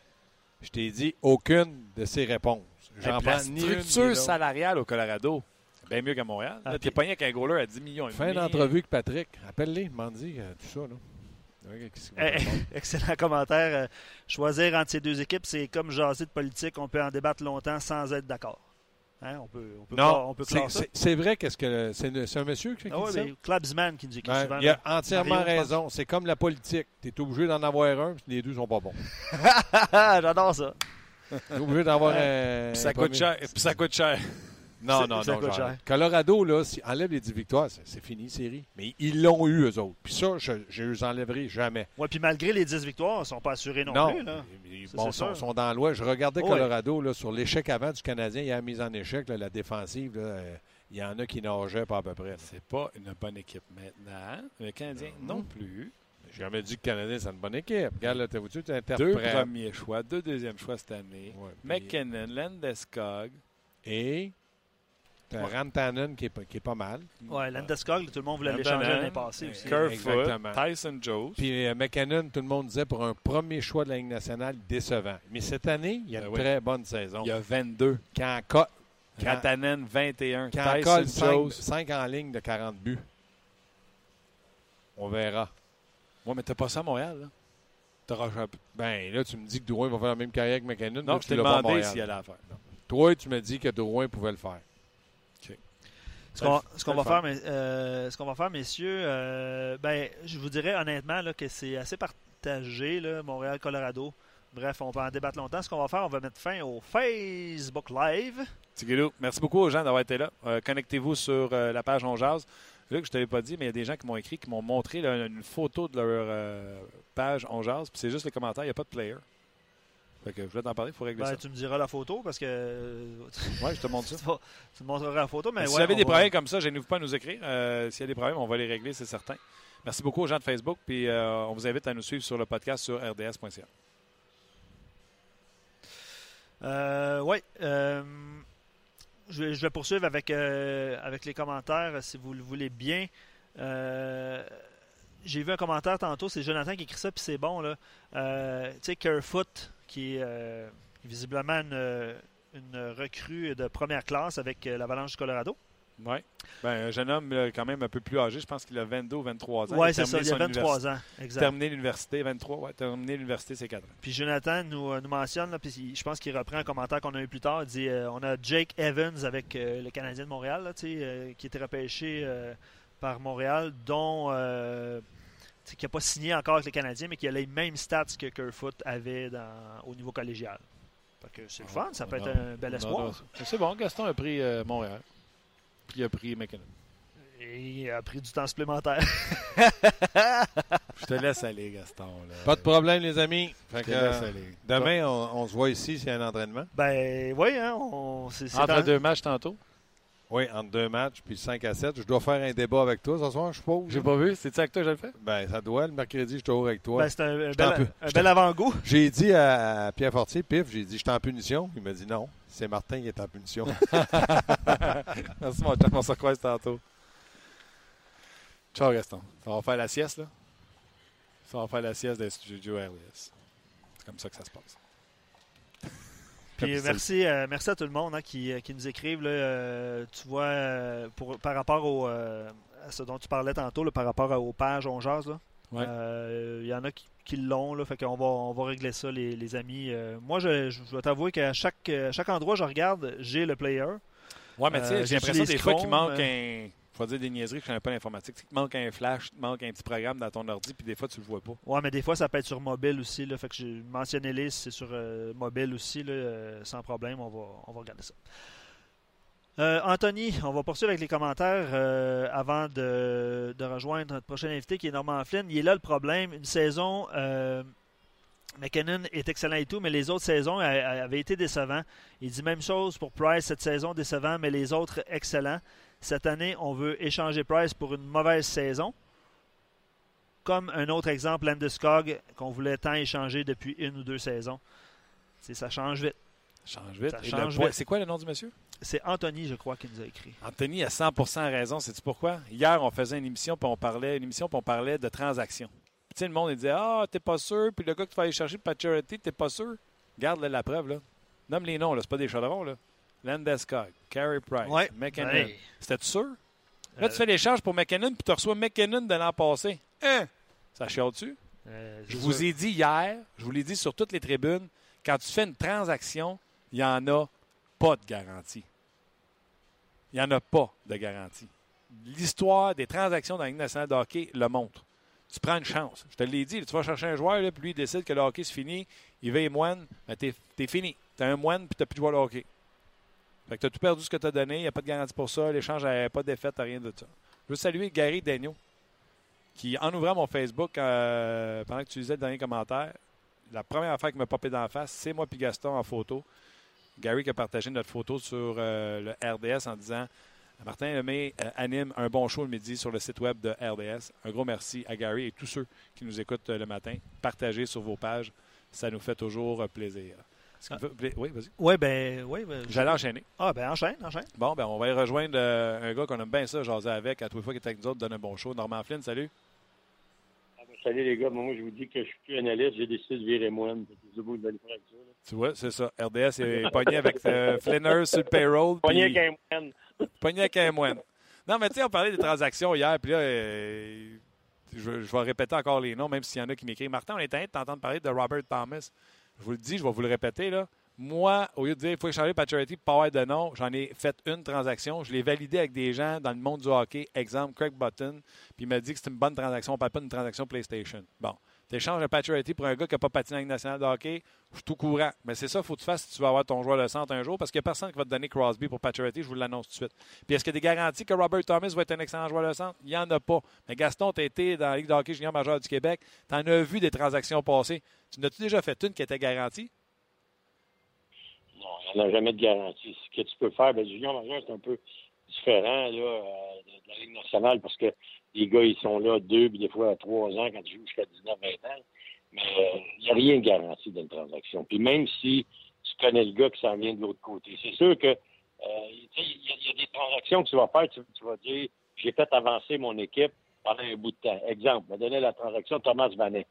Je t'ai dit aucune de ces réponses. J'en prends ni structure salariale au Colorado, bien mieux qu'à Montréal. Ah, Là, T'es pogné avec un goaler à 10 millions. et Fin d'entrevue avec Patrick. Appelle-les, demande-y euh, tout ça. Là. Eh? Excellent commentaire. Euh, choisir entre ces deux équipes, c'est comme jaser de politique. On peut en débattre longtemps sans être d'accord. Hein, On peut, on peut, clore- Non, on peut c'est- vrai qu'est-ce que c'est le- c'est un monsieur qui, qui Ah ouais, dit ça? qui nous écrit Ben, souvent. il a entièrement Mario, raison. C'est comme la politique. Tu es obligé d'en avoir un, puis les deux sont pas bons. J'adore ça. Tu es obligé d'avoir un. Puis ça un coûte cher. Puis ça coûte cher. Non, non, non. Colorado, là, si enlève les 10 victoires, c'est fini, série. Mais ils l'ont eu, eux autres. Puis ça, je ne les enlèverai jamais. Ouais, puis malgré les 10 victoires, ils ne sont pas assurés non, plus. Là. Ils bon, sont, sont dans l'ouest. Je regardais Oh, Colorado là, sur l'échec avant du Canadien. Il y a la mise en échec, là, la défensive. là, euh, il y en a qui nageaient pas à peu près. C'est pas une bonne équipe maintenant. Le Canadien non, plus. J'ai jamais dit que Canadien, c'est une bonne équipe. Regarde, là, t'as vu, tu Deux premiers choix, deux deuxièmes choix cette année. Ouais, McKinnon, Landeskog. Et t'as Ouais. Rantanen qui est, pas- qui est pas mal. Ouais, Landeskog, tout le monde voulait l'échanger l'année passée aussi. Kerfoot. Tyson Jones. Puis euh, McKinnon, tout le monde disait pour un premier choix de la Ligue nationale, décevant. Mais cette année, il y a Ben une oui. très bonne saison. Il y a 22. Quand, Rantanen, 21. quand Tyson colle Jones. 5, en ligne de 40 buts, on verra. Ouais, mais t'as pas ça à Montréal, là. Ben là, tu me dis que Drouin va faire la même carrière que McKinnon. Non, je tu t'ai demandé s'il allait la faire. Toi, tu me dis que Drouin pouvait le faire. Ce qu'on ce va faire, mais, euh, ce qu'on va faire, messieurs, euh, ben, je vous dirais honnêtement là, que c'est assez partagé, Montréal-Colorado. Bref, on peut en débattre longtemps. Ce qu'on va faire, on va mettre fin au Facebook Live. Tigilou, merci beaucoup aux gens d'avoir été là. Euh, Connectez-vous sur euh, la page On Jazz. Luc, je ne t'avais pas dit, mais il y a des gens qui m'ont écrit, qui m'ont montré là, une photo de leur euh, page On Jazz, puis c'est juste les commentaires, il n'y a pas de player. Fait que je voulais t'en parler, il faut régler Ben, tu me diras la photo parce que euh, ça. Ouais, je te montre ça. tu, vas- tu me montreras la photo. Mais Mais si vous avez des va- problèmes comme ça, gênez-vous pas à nous écrire. Euh, S'il y a des problèmes, on va les régler, c'est certain. Merci beaucoup aux gens de Facebook, puis euh, on vous invite à nous suivre sur le podcast sur rds.ca. Euh, oui. euh, je, vais, je vais poursuivre avec, euh, avec les commentaires, si vous le voulez bien. Euh, J'ai vu un commentaire tantôt, c'est Jonathan qui écrit ça, puis c'est bon. là. Euh, tu sais, Kerfoot, qui est visiblement une, une recrue de première classe avec l'Avalanche du Colorado. Oui. Ben, un jeune homme euh, quand même un peu plus âgé, je pense qu'il a 22 ou 23 ans. Oui, c'est ça, il a son 23 ans. Exact. Terminé l'université, 23, ouais, terminé l'université, c'est 4 ans. Puis Jonathan nous, euh, nous mentionne, là, puis je pense qu'il reprend un commentaire qu'on a eu plus tard. Il dit euh, on a Jake Evans avec euh, le Canadien de Montréal, là, euh, qui était repêché par Montréal, dont qui n'a pas signé encore avec le Canadien, mais qui a les mêmes stats que Kerfoot avait dans, au niveau collégial. Fait que c'est le fun, ça peut être un bel espoir. C'est bon, Gaston a pris Montréal. Puis il a pris McKinnon. Et il a pris du temps supplémentaire. Je te laisse aller, Gaston. Là. Pas de problème, les amis. Fait Je que, te laisse euh, aller. demain, on, on se voit ici s'il y a un entraînement. ben oui, hein, on, c'est, Entre deux matchs tantôt. Oui, entre deux matchs, puis 5 à 7. Je dois faire un débat avec toi ce soir, je suppose. J'ai pas vu. C'est-tu avec toi que je le fais? Ben, ça doit. Le mercredi, je suis toujours avec toi. ben, c'est un, bel, avant-goût. J'ai dit à Pierre Fortier, pif, j'ai dit, je suis en punition. Il m'a dit non, c'est Martin qui est en punition. Merci, mon chum. On se croise tantôt. Ciao, Gaston. Ça va faire la sieste, là? Ça va faire la sieste des studios RDS. C'est comme ça que ça se passe. Puis merci, euh, merci à tout le monde hein, qui, euh, qui nous écrivent. là, euh, tu vois, euh, pour, par rapport au, à ce dont tu parlais tantôt, là, par rapport aux pages On Jase, Ouais. il y en a qui, qui l'ont. Fait qu'on va, on va régler ça, les, les amis. Moi, je, je dois t'avouer qu'à chaque, chaque endroit où je regarde, j'ai le player. Ouais, mais tu sais, j'ai l'impression des fois qu'il manque Chrome, un. Faut dire des niaiseries, je connais pas l'informatique. Il manque un flash, il manque un petit programme dans ton ordi, puis des fois, tu le vois pas. Ouais, mais des fois, ça peut être sur mobile aussi. Là, fait que j'ai mentionné les, c'est sur euh, mobile aussi, euh, sans problème. On va, on va regarder ça. Euh, Anthony, on va poursuivre avec les commentaires avant de, rejoindre notre prochain invité qui est Norman Flynn. Il est là le problème. Une saison, McKinnon est excellent et tout, mais les autres saisons avaient été décevants. Il dit même chose pour Price cette saison, décevant, mais les autres excellents. Cette année, on veut échanger Price pour une mauvaise saison. Comme un autre exemple, Landeskog, qu'on voulait tant échanger depuis une ou deux saisons. C'est- ça change vite. Change vite. Ça change vite. C'est quoi le nom du monsieur? C'est Anthony, je crois, qui nous a écrit. Anthony a 100% raison. Sais-tu pourquoi? Hier, on faisait une émission, puis on parlait, une émission, puis on parlait de transactions. Puis, tu sais, le monde, il disait Ah, t'es pas sûr. Puis le gars que tu vas aller chercher Charity, t'es pas sûr. Garde la preuve, là. Nomme les noms, là. C'est pas des chaudrons, là. Landeskog, Carey Price, Ouais. McKinnon. Hey. C'était sûr? Là, Euh, tu fais l'échange pour McKinnon, puis tu reçois McKinnon de l'an passé. Hein? Ça chiale-tu? Euh, Je vous sûr. ai dit hier, je vous l'ai dit sur toutes les tribunes, quand tu fais une transaction, il n'y en a pas de garantie. Il n'y en a pas de garantie. L'histoire des transactions dans la Ligue nationale de hockey le montre. Tu prends une chance. Je te l'ai dit, tu vas chercher un joueur, là, puis lui, il décide que le hockey, c'est fini, il va et moine, ben, t'es, t'es fini. T'as un moine, puis t'as plus de joueur de hockey. Fait que t'as tout perdu ce que t'as donné, il n'y a pas de garantie pour ça, l'échange n'a pas d'effet, t'as rien de ça. Je veux saluer Gary Daniel, qui, en ouvrant mon Facebook, euh, pendant que tu lisais le dernier commentaire, la première affaire qui m'a popé dans la face, c'est moi puis Gaston en photo. Gary qui a partagé notre photo sur euh, le RDS en disant Martin Lemay euh, anime un bon show le midi sur le site web de RDS. Un gros merci à Gary et tous ceux qui nous écoutent le matin. Partagez sur vos pages. Ça nous fait toujours plaisir. Oui, vas-y. Ouais, ben, ouais, ben, J'allais enchaîner. Ah, ben, enchaîne, enchaîne. Bon, ben on va y rejoindre euh, un gars qu'on aime bien ça, jaser avec, à tous les fois qu'il est avec nous autres, donne un bon show. Normand Flynn, salut. Salut les gars, moi je vous dis que je suis plus analyste, j'ai décidé de virer moine. C'est là. Tu vois, c'est ça. RDS est pogné avec euh, Flinner sur le payroll. Pogné avec un moine. Pogné avec un moine. Non, mais tu sais, on parlait des transactions hier, puis là, euh, je, je vais répéter encore les noms, même s'il y en a qui m'écrivent. Martin, on est train de t'entendre parler de Robert Thomas. Je vous le dis, je vais vous le répéter, là. Moi, au lieu de dire il faut échanger Paturity pour pas avoir de nom, j'en ai fait une transaction. Je l'ai validé avec des gens dans le monde du hockey. Exemple, Craig Button. Puis il m'a dit que c'est une bonne transaction. On ne parle pas d'une transaction PlayStation. Bon. Tu échanges un Paturity pour un gars qui n'a pas patiné en Ligue nationale de hockey. Je suis tout courant. Mais c'est ça qu'il faut que tu fasses si tu vas avoir ton joueur de centre un jour parce qu'il n'y a personne qui va te donner Crosby pour Paturity. Je vous l'annonce tout de suite. Puis est-ce qu'il y a des garanties que Robert Thomas va être un excellent joueur de centre? Il n'y en a pas. Mais Gaston, tu été dans la Ligue de hockey junior majeur du Québec. Tu en as vu des transactions passer. Tu n'as-tu déjà fait une qui était garantie? Non, il n'y en a jamais de garantie. Ce que tu peux faire, du junior majeur, c'est un peu différent là, euh, de la Ligue nationale parce que les gars, ils sont là deux, puis des fois trois ans quand tu joues jusqu'à 19-20 ans. Mais euh, il n'y a rien de garanti d'une transaction. Puis même si tu connais le gars qui s'en vient de l'autre côté, c'est sûr que euh, il y, y a des transactions que tu vas faire, tu, vas dire j'ai fait avancer mon équipe pendant un bout de temps. Exemple, on donné la transaction Thomas Vanek.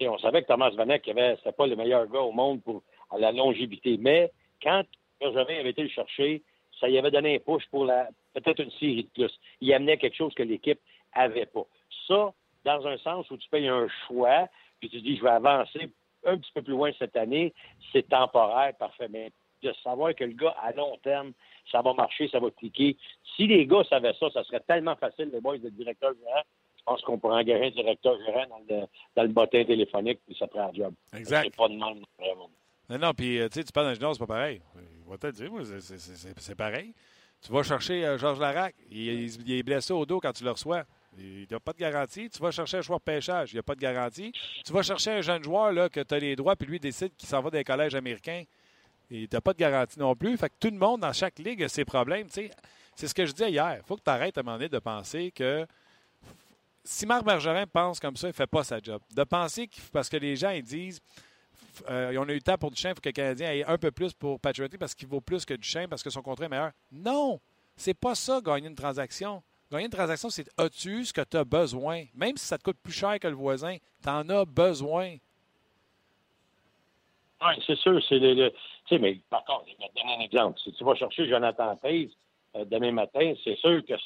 Et on savait que Thomas Vanek, c'était pas le meilleur gars au monde pour à la longévité. Mais quand Bergevin avait été le chercher, ça y avait donné un push pour la peut-être une série de plus. Il amenait quelque chose que l'équipe avait pas. Ça, dans un sens où tu payes un choix, puis tu dis je vais avancer un petit peu plus loin cette année, c'est temporaire, parfait. Mais de savoir que le gars, à long terme, ça va marcher, ça va cliquer. Si les gars savaient ça, ça serait tellement facile, les boys, de directeur gérant. Je pense qu'on pourrait engager un directeur gérant dans le, dans le bottin téléphonique, puis ça prend un job. Exact. C'est pas de mal, vraiment. Non, non, puis euh, tu sais, tu parles d'un c'est pas pareil. Il va te le dire, c'est- pareil. Tu vas chercher euh, Georges Larac, il, il- il est blessé au dos quand tu le reçois. Il n'y a pas de garantie. Tu vas chercher un joueur pêchage, il n'y a pas de garantie. Tu vas chercher un jeune joueur là, que tu as les droits, puis lui décide qu'il s'en va dans les collèges américains. Et tu n'as pas de garantie non plus. Fait que tout le monde dans chaque ligue a ses problèmes. C'est ce que je disais hier. Il faut que tu arrêtes à un moment donné de penser que si Marc Bergerin pense comme ça, il ne fait pas sa job. De penser qu'il parce que les gens ils disent euh, on a eu temps pour Duchesne, il faut que le Canadien ait un peu plus pour Patriotty parce qu'il vaut plus que Duchesne parce que son contrat est meilleur. Non! C'est pas ça, gagner une transaction. Gagner une transaction, c'est as-tu ce que tu as besoin? Même si ça te coûte plus cher que le voisin, tu en as besoin. Oui, c'est sûr. C'est le, le- tu sais, mais par contre, je vais te donner un exemple. Si tu vas chercher Jonathan Pace euh, demain matin, c'est sûr que tu as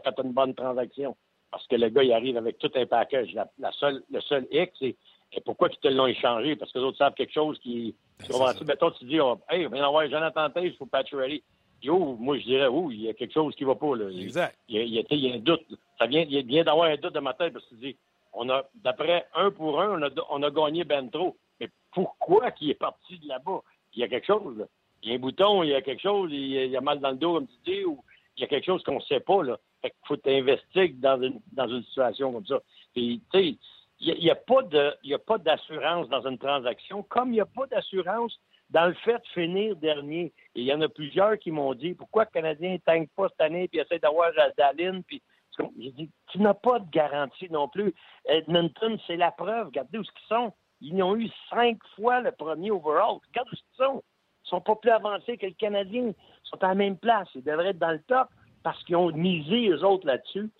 fait une bonne transaction. Parce que le gars, il arrive avec tout un package. La, la seule, le seul X, c'est pourquoi ils te l'ont échangé? Parce que les autres savent quelque chose qui. Ben, Tu. Mettons, tu dis, oh, hey, viens voir Jonathan Pace pour Patrick moi, je dirais, oh, il y a quelque chose qui va pas. Là. Exact. Il y a, il y a- tu sais, il y a un doute. Ça vient, il vient d'avoir un doute de ma tête parce que tu dis, on a, d'après un pour un, on a, on a gagné ben trop. Mais pourquoi qu'il est parti de là-bas? Il y a quelque chose, là. Il y a un bouton, il y a quelque chose, il y a, il y a mal dans le dos, comme tu dis, ou il y a quelque chose qu'on ne sait pas, là. Fait qu'il faut t'investir dans une, dans une situation comme ça. Puis, tu sais, il n'y a, y a pas d'assurance dans une transaction, comme il n'y a pas d'assurance dans le fait de finir dernier. Et il y en a plusieurs qui m'ont dit, pourquoi le Canadien ne tangue pas cette année, puis essaie d'avoir Daline, puis j'ai dit, tu n'as pas de garantie non plus. Edmonton, c'est la preuve. Regardez où ils sont. Ils ont eu cinq fois le premier overall. Regarde où ils sont. Ils sont pas plus avancés que le Canadien. Ils sont à la même place. Ils devraient être dans le top parce qu'ils ont misé eux autres là-dessus.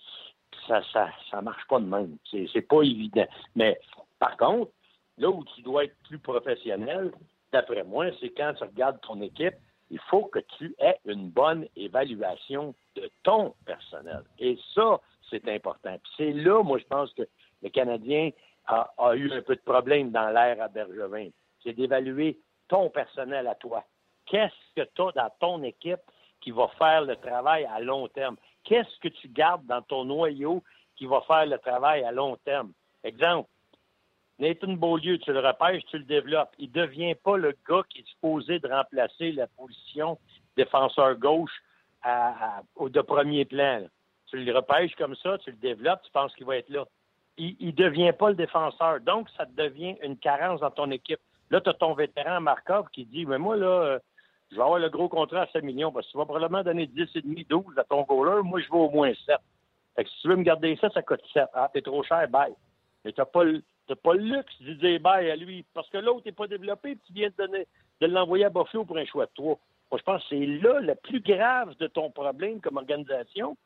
Ça, ça, ça marche pas de même. C'est pas évident. Mais par contre, là où tu dois être plus professionnel, d'après moi, c'est quand tu regardes ton équipe, il faut que tu aies une bonne évaluation de ton personnel. Et ça, c'est important. Puis c'est là, moi, je pense que le Canadien a, a eu un peu de problème dans l'air à Bergevin. C'est d'évaluer ton personnel à toi. Qu'est-ce que tu as dans ton équipe qui va faire le travail à long terme? Qu'est-ce que tu gardes dans ton noyau qui va faire le travail à long terme? Exemple, Nathan Beaulieu, tu le repêches, tu le développes. Il ne devient pas le gars qui est supposé de remplacer la position défenseur gauche à, de premier plan. Tu le repêches comme ça, tu le développes, tu penses qu'il va être là. Il ne devient pas le défenseur. Donc, ça devient une carence dans ton équipe. Là, tu as ton vétéran Markov qui dit Mais moi, là, euh, je vais avoir le gros contrat à 7 millions parce que tu vas probablement donner 10,5, 12 à ton goaler. Moi, je veux au moins 7. Fait que si tu veux me garder ça, ça coûte 7. Ah, t'es trop cher, bye. Mais t'as pas le t'as pas le luxe de dire bye à lui. Parce que l'autre n'est pas développé, puis tu viens de, donner, de l'envoyer à Buffalo pour un choix de trois. Moi, je pense que c'est là le plus grave de ton problème comme organisation.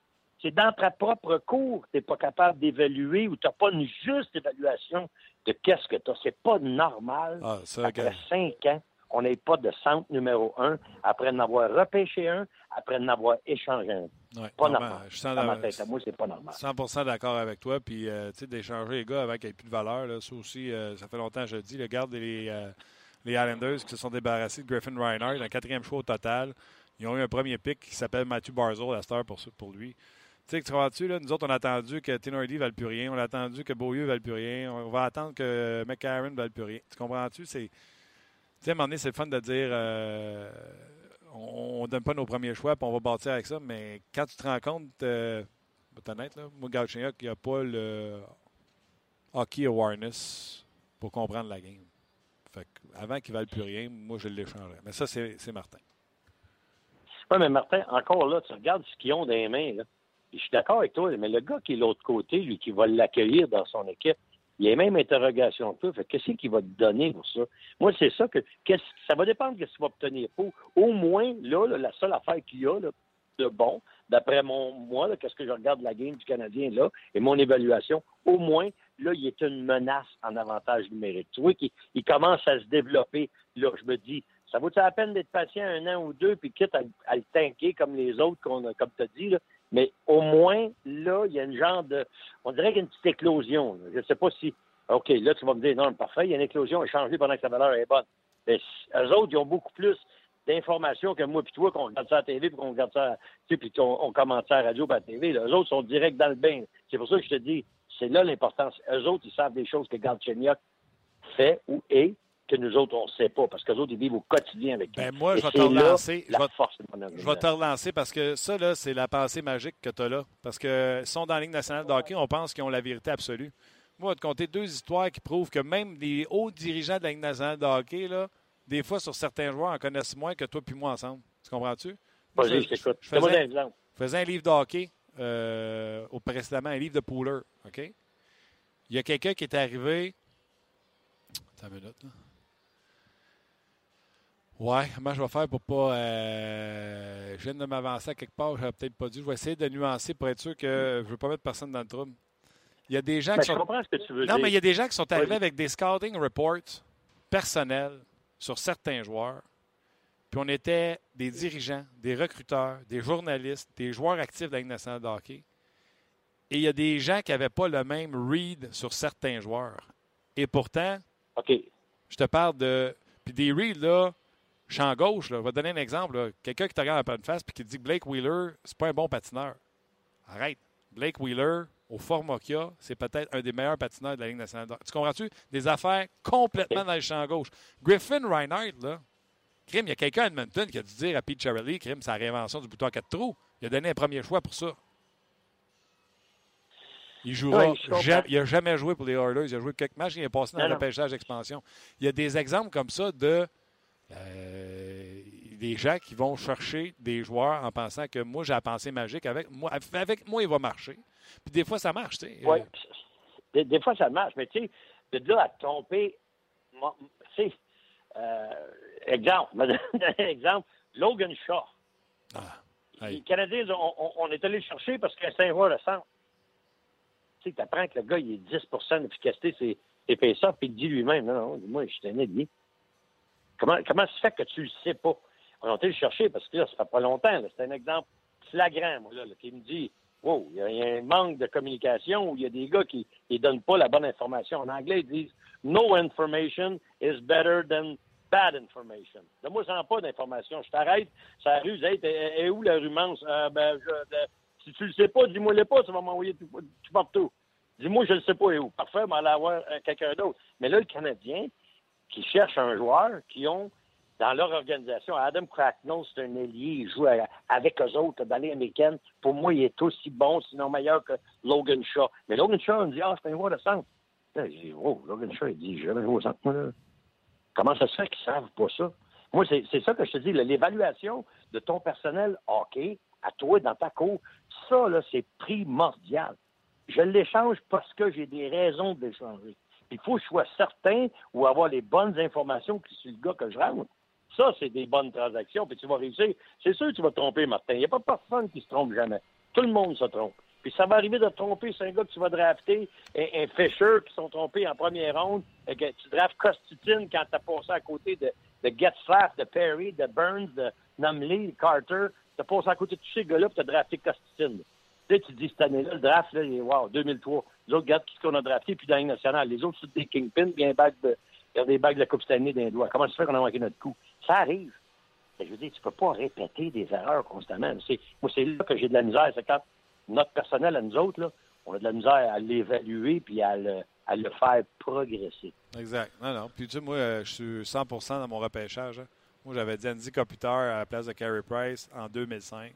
C'est dans ta propre cour que tu n'es pas capable d'évaluer ou tu n'as pas une juste évaluation de qu'est-ce que tu as. C'est pas normal. Ah, ça, après cinq ans, on n'ait pas de centre numéro un, après en avoir repêché un, après en avoir échangé un. Ouais, Pas normal. je sens Dans ma la- tête à moi, c'est pas normal. 100% d'accord avec toi. Puis, euh, tu sais, d'échanger les gars qu'il n'y ait plus de valeur, là, ça aussi, euh, ça fait longtemps que je le dis. Regarde les, euh, les Islanders qui se sont débarrassés de Griffin Reinhardt, un quatrième choix au total. Ils ont eu un premier pick qui s'appelle Matthew Barzell à cette heure pour, pour lui. Tu sais, tu comprends-tu, là, nous autres, on a attendu que Tenordi ne vale plus rien. On a attendu que Beaulieu ne vale plus rien. On va attendre que McCarron ne vale plus rien. Tu comprends-tu? C'est. Tu sais, à c'est le fun de dire euh, on ne donne pas nos premiers choix puis on va bâtir avec ça, mais quand tu te rends compte, euh, honnête, là, moi, Galchenyuk, il n'y a pas le hockey awareness pour comprendre la game. Fait avant qu'il ne vale plus rien, moi, je l'échangerais. Mais ça, c'est Martin. Oui, mais Martin, encore là, tu regardes ce qu'ils ont dans les mains. Là. Je suis d'accord avec toi, mais le gars qui est de l'autre côté, lui, qui va l'accueillir dans son équipe, il y a même interrogation que que qu'est-ce qu'il va te donner pour ça? Moi, c'est ça que. ça va dépendre de ce qu'il va obtenir pour. Au moins, là, la seule affaire qu'il y a de bon, d'après mon moi, qu'est-ce que je regarde de la game du Canadien là, et mon évaluation, au moins, là, il est une menace en avantage numérique. Tu vois qu'il il commence à se développer. Là, je me dis, ça vaut-il la peine d'être patient un an ou deux, puis quitte à, le tanker comme les autres, qu'on comme tu as dit, là? Mais au moins, là, il y a une genre de. On dirait qu'il y a une petite éclosion. là. Je ne sais pas si. OK, là, tu vas me dire, non, parfait, il y a une éclosion, elle est changée pendant que sa valeur est bonne. Mais eux autres, ils ont beaucoup plus d'informations que moi puis toi, qu'on regarde ça à la TV, puis qu'on regarde ça, tu sais, puis qu'on on à la radio puis à la TV. Là. Eux autres sont direct dans le bain. C'est pour ça que je te dis, c'est là l'importance. Eux autres, ils savent des choses que Galchenyuk fait ou est, que nous autres, on ne sait pas, parce qu'eux autres, ils vivent au quotidien avec Ben, moi, Et je vais te là relancer. Je La force Je vais te relancer parce que ça, là, c'est la pensée magique que tu as là. Parce que sont dans la Ligue nationale de hockey, on pense qu'ils ont la vérité absolue. Moi, je vais te conter deux histoires qui prouvent que même les hauts dirigeants de la Ligue nationale de hockey, là, des fois, sur certains joueurs, en connaissent moins que toi puis moi ensemble. Tu comprends-tu? Moi, Vas-y, je t'écoute. je Fais-moi faisais- un je faisais un livre de hockey euh, au précédemment, un livre de Pooler. OK? Il y a quelqu'un qui est arrivé. Attends une minute, là. Ouais, comment je vais faire pour pas. euh, je viens de m'avancer à quelque part, j'aurais peut-être pas dû. Je vais essayer de nuancer pour être sûr que je ne veux pas mettre personne dans le trouble. Il y a des gens Ben, qui je sont. comprends ce que tu veux Non, dire. mais il y a des gens qui sont arrivés avec des scouting reports personnels sur certains joueurs. Puis on était des dirigeants, des recruteurs, des journalistes, des joueurs actifs de la Ligue nationale de hockey. Et il y a des gens qui n'avaient pas le même read sur certains joueurs. Et pourtant, OK. je te parle de. Puis des reads, là, champ gauche, là, je vais te donner un exemple. Quelqu'un qui te regarde en pleine face et qui te dit que Blake Wheeler, c'est pas un bon patineur. Arrête. Blake Wheeler, au format qu'il a, c'est peut-être un des meilleurs patineurs de la Ligue nationale. Tu comprends-tu? Des affaires complètement dans le champ gauche. Griffin Reinhardt, là, Crime, il y a quelqu'un à Edmonton qui a dû dire à Pete Charlie, Crime, c'est la réinvention du bouton à quatre trous. Il a donné un premier choix pour ça. Il jouera. il n'a jamais joué pour les Oilers. Il a joué quelques matchs. Il est passé dans le repêchage d'expansion. Il y a des exemples comme ça de euh, des gens qui vont chercher des joueurs en pensant que moi, j'ai la pensée magique. Avec moi, avec moi, il va marcher. Puis des fois, ça marche. Tu Oui. Des, fois, ça marche. Mais tu sais, de là à tomber. Tu sais, euh, exemple, exemple, Logan Shaw. Ah, les Canadiens, on, est allé le chercher parce que Saint-Roy le centre tu sais, tu apprends que le gars, il est 10% d'efficacité, c'est épaisseur, puis il dit lui-même, non, non, moi, je suis un ailier. Comment, comment se fait que tu le sais pas? On a été le chercher parce que là, ça fait pas longtemps. C'est un exemple flagrant, moi, là, qui me dit Wow, il y, a un manque de communication où il y a des gars qui ne donnent pas la bonne information. En anglais, ils disent No information is better than bad information. De moi, ça pas d'information. Je t'arrête, ça rue, hey, est où la rumance? Euh, ben, je, si tu le sais pas, dis-moi-le pas, tu vas m'envoyer tout, partout. Dis-moi, je ne sais pas où? Parfait, mais aller avoir euh, quelqu'un d'autre. Mais là, le Canadien, qui cherche un joueur, qui ont dans leur organisation, Adam Cracknell, c'est un ailier, il joue avec eux autres dans les américaines. Pour moi, il est aussi bon, sinon meilleur que Logan Shaw. Mais Logan Shaw, on me dit, ah, c'est un joueur de centre. Je dis, oh, Logan Shaw, il dit, je vais jouer au centre, moi, là. Comment ça se fait qu'ils ne savent pas ça? Moi, c'est ça que je te dis, l'évaluation de ton personnel hockey, à toi, dans ta cour, ça, là, c'est primordial. Je l'échange parce que j'ai des raisons de l'échanger. Il faut que je sois certain ou avoir les bonnes informations que c'est le gars que je rentre. Ça, c'est des bonnes transactions, puis tu vas réussir. C'est sûr que tu vas te tromper, Martin. Il n'y a pas personne qui se trompe jamais. Tout le monde se trompe. Puis ça va arriver de te tromper c'est un gars que tu vas drafter, un, un Fisher qui sont trompés en première ronde, tu draftes Costitine quand tu as passé à côté de, de Getzlaff, de Perry, de Burns, de Numley, Carter. Tu as passé à côté de tous ces gars-là, puis tu as drafté Costitine. Tu sais, tu dis cette année-là, le draft, là, wow, 2003. Les autres, regarde ce qu'on a drafté, puis dans la nationale. Les autres, c'est des kingpins, bien bagues de, il y a des bagues de la Coupe Stanley d'un doigt. Comment ça se fait qu'on a manqué notre coup? Ça arrive. Mais je veux dire, tu peux pas répéter des erreurs constamment. moi, c'est là que j'ai de la misère. C'est quand notre personnel, à nous autres, là, on a de la misère à l'évaluer puis à le, faire progresser. Exact. Non, non. Puis tu sais, moi, je suis 100% dans mon repêchage. Hein. Moi, j'avais dit Andy Kopitar à la place de Carey Price en 2005.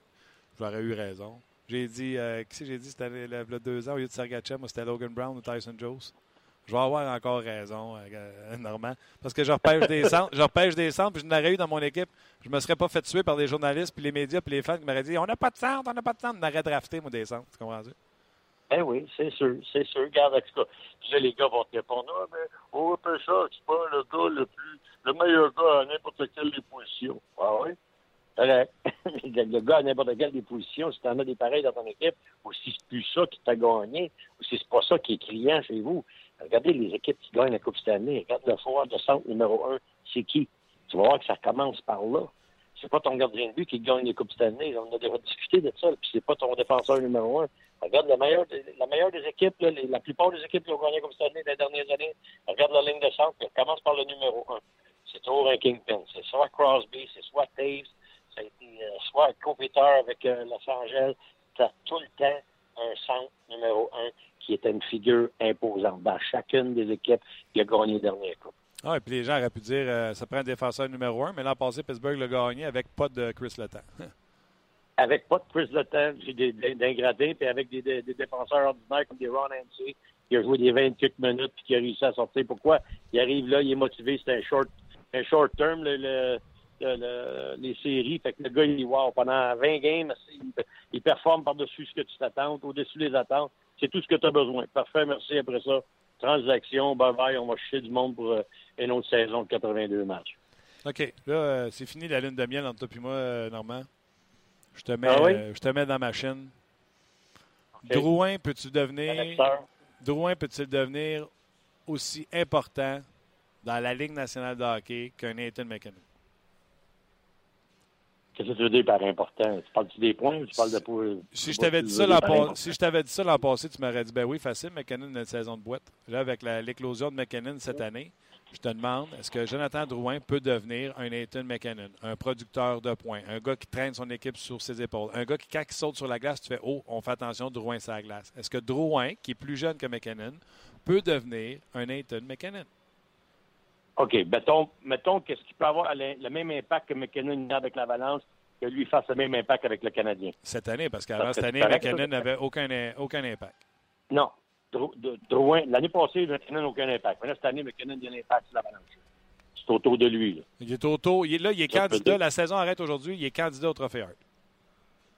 J'aurais eu raison. J'ai dit, euh, qui j'ai dit, c'était le, deux ans, au lieu de Sergachev, moi, c'était Logan Brown ou Tyson Jones. Je vais avoir encore raison, euh, Normand. Parce que je repêche des centres, je repêche des centres, puis je n'aurais eu dans mon équipe. Je me serais pas fait tuer par des journalistes, puis les médias, puis les fans qui m'auraient dit On n'a pas de centre, on n'a pas de centre. On aurait drafté, moi, des centres. Tu comprends? Eh oui, c'est sûr, c'est sûr. Regarde, en tout là, les gars vont te répondre Ah, mais au repêchage, c'est pas le gars le plus, le meilleur gars à n'importe quelle des positions. Ah oui? le gars à n'importe quelle des positions, si tu en as des pareils dans ton équipe, ou si c'est plus ça qui t'a gagné, ou si c'est pas ça qui est criant chez vous, Regardez les équipes qui gagnent la Coupe cette année. Regarde le foire de centre numéro un. C'est qui? Tu vas voir que ça commence par là. C'est pas ton gardien de but qui gagne les Coupes cette année. On a déjà discuté de ça. Puis c'est pas ton défenseur numéro un. Regarde la meilleure, la meilleure des équipes, la plupart des équipes qui ont gagné comme cette année les dernières années. Regarde la ligne de centre. Elle commence par le numéro un. C'est toujours un kingpin. C'est soit Crosby, c'est soit Taves, ça a été euh, soit Kopitar avec euh, Los Angeles. Tu as tout le temps un centre numéro un qui était une figure imposante dans chacune des équipes qui a gagné le dernier coup. Ah, et puis les gens auraient pu dire euh, ça prend un défenseur numéro un, mais l'an passé, Pittsburgh l'a gagné avec pas de Chris Letang. avec pas de Chris Letang, d'ingradés, puis avec des, défenseurs ordinaires comme des Ron Hansi, qui a joué des 28 minutes puis qui a réussi à sortir. Pourquoi? Il arrive là, il est motivé, c'est un short, un short term, le, les séries. Fait que le gars, il wow, pendant 20 games, il, il performe par-dessus ce que tu t'attends, au-dessus des attentes. C'est tout ce que tu as besoin. Parfait, merci. Après ça, transaction, bye bye, on va chier du monde pour euh, une autre saison de 82 matchs. OK. Là, euh, c'est fini la lune de miel entre toi et moi, euh, Normand. Je te mets, ah je te mets dans ma chaîne. Drouin, peux-tu devenir. Drouin peut-il devenir aussi important dans la Ligue nationale de hockey qu'un Nathan McKinnon? Qu'est-ce que tu veux dire par important? Tu parles-tu des points ou tu parles de... Si je t'avais dit, ça si je t'avais dit ça l'an passé, tu m'aurais dit, ben oui, facile, McKinnon a une saison de boîte. Là, avec l'éclosion de McKinnon cette année, Je te demande, est-ce que Jonathan Drouin peut devenir un Nathan McKinnon, un producteur de points, un gars qui traîne son équipe sur ses épaules, un gars qui, quand il saute sur la glace, tu fais Oh, on fait attention, Drouin sur la glace. Est-ce que Drouin, qui est plus jeune que McKinnon, peut devenir un Nathan McKinnon? OK, mettons, mettons qu'est-ce qu'il peut avoir le, même impact que McKinnon a avec l'Avalanche, que lui fasse le même impact avec le Canadien. Cette année, parce qu'avant que cette année, McKinnon n'avait aucun, aucun impact. Non. Drouin, l'année passée, McKinnon n'a aucun impact. Mais là, cette année, McKinnon a un impact sur l'Avalanche. C'est autour de lui. Là. Il est auto, il est, là, il est Ça candidat. La saison arrête aujourd'hui, il est candidat au Trophée Hart.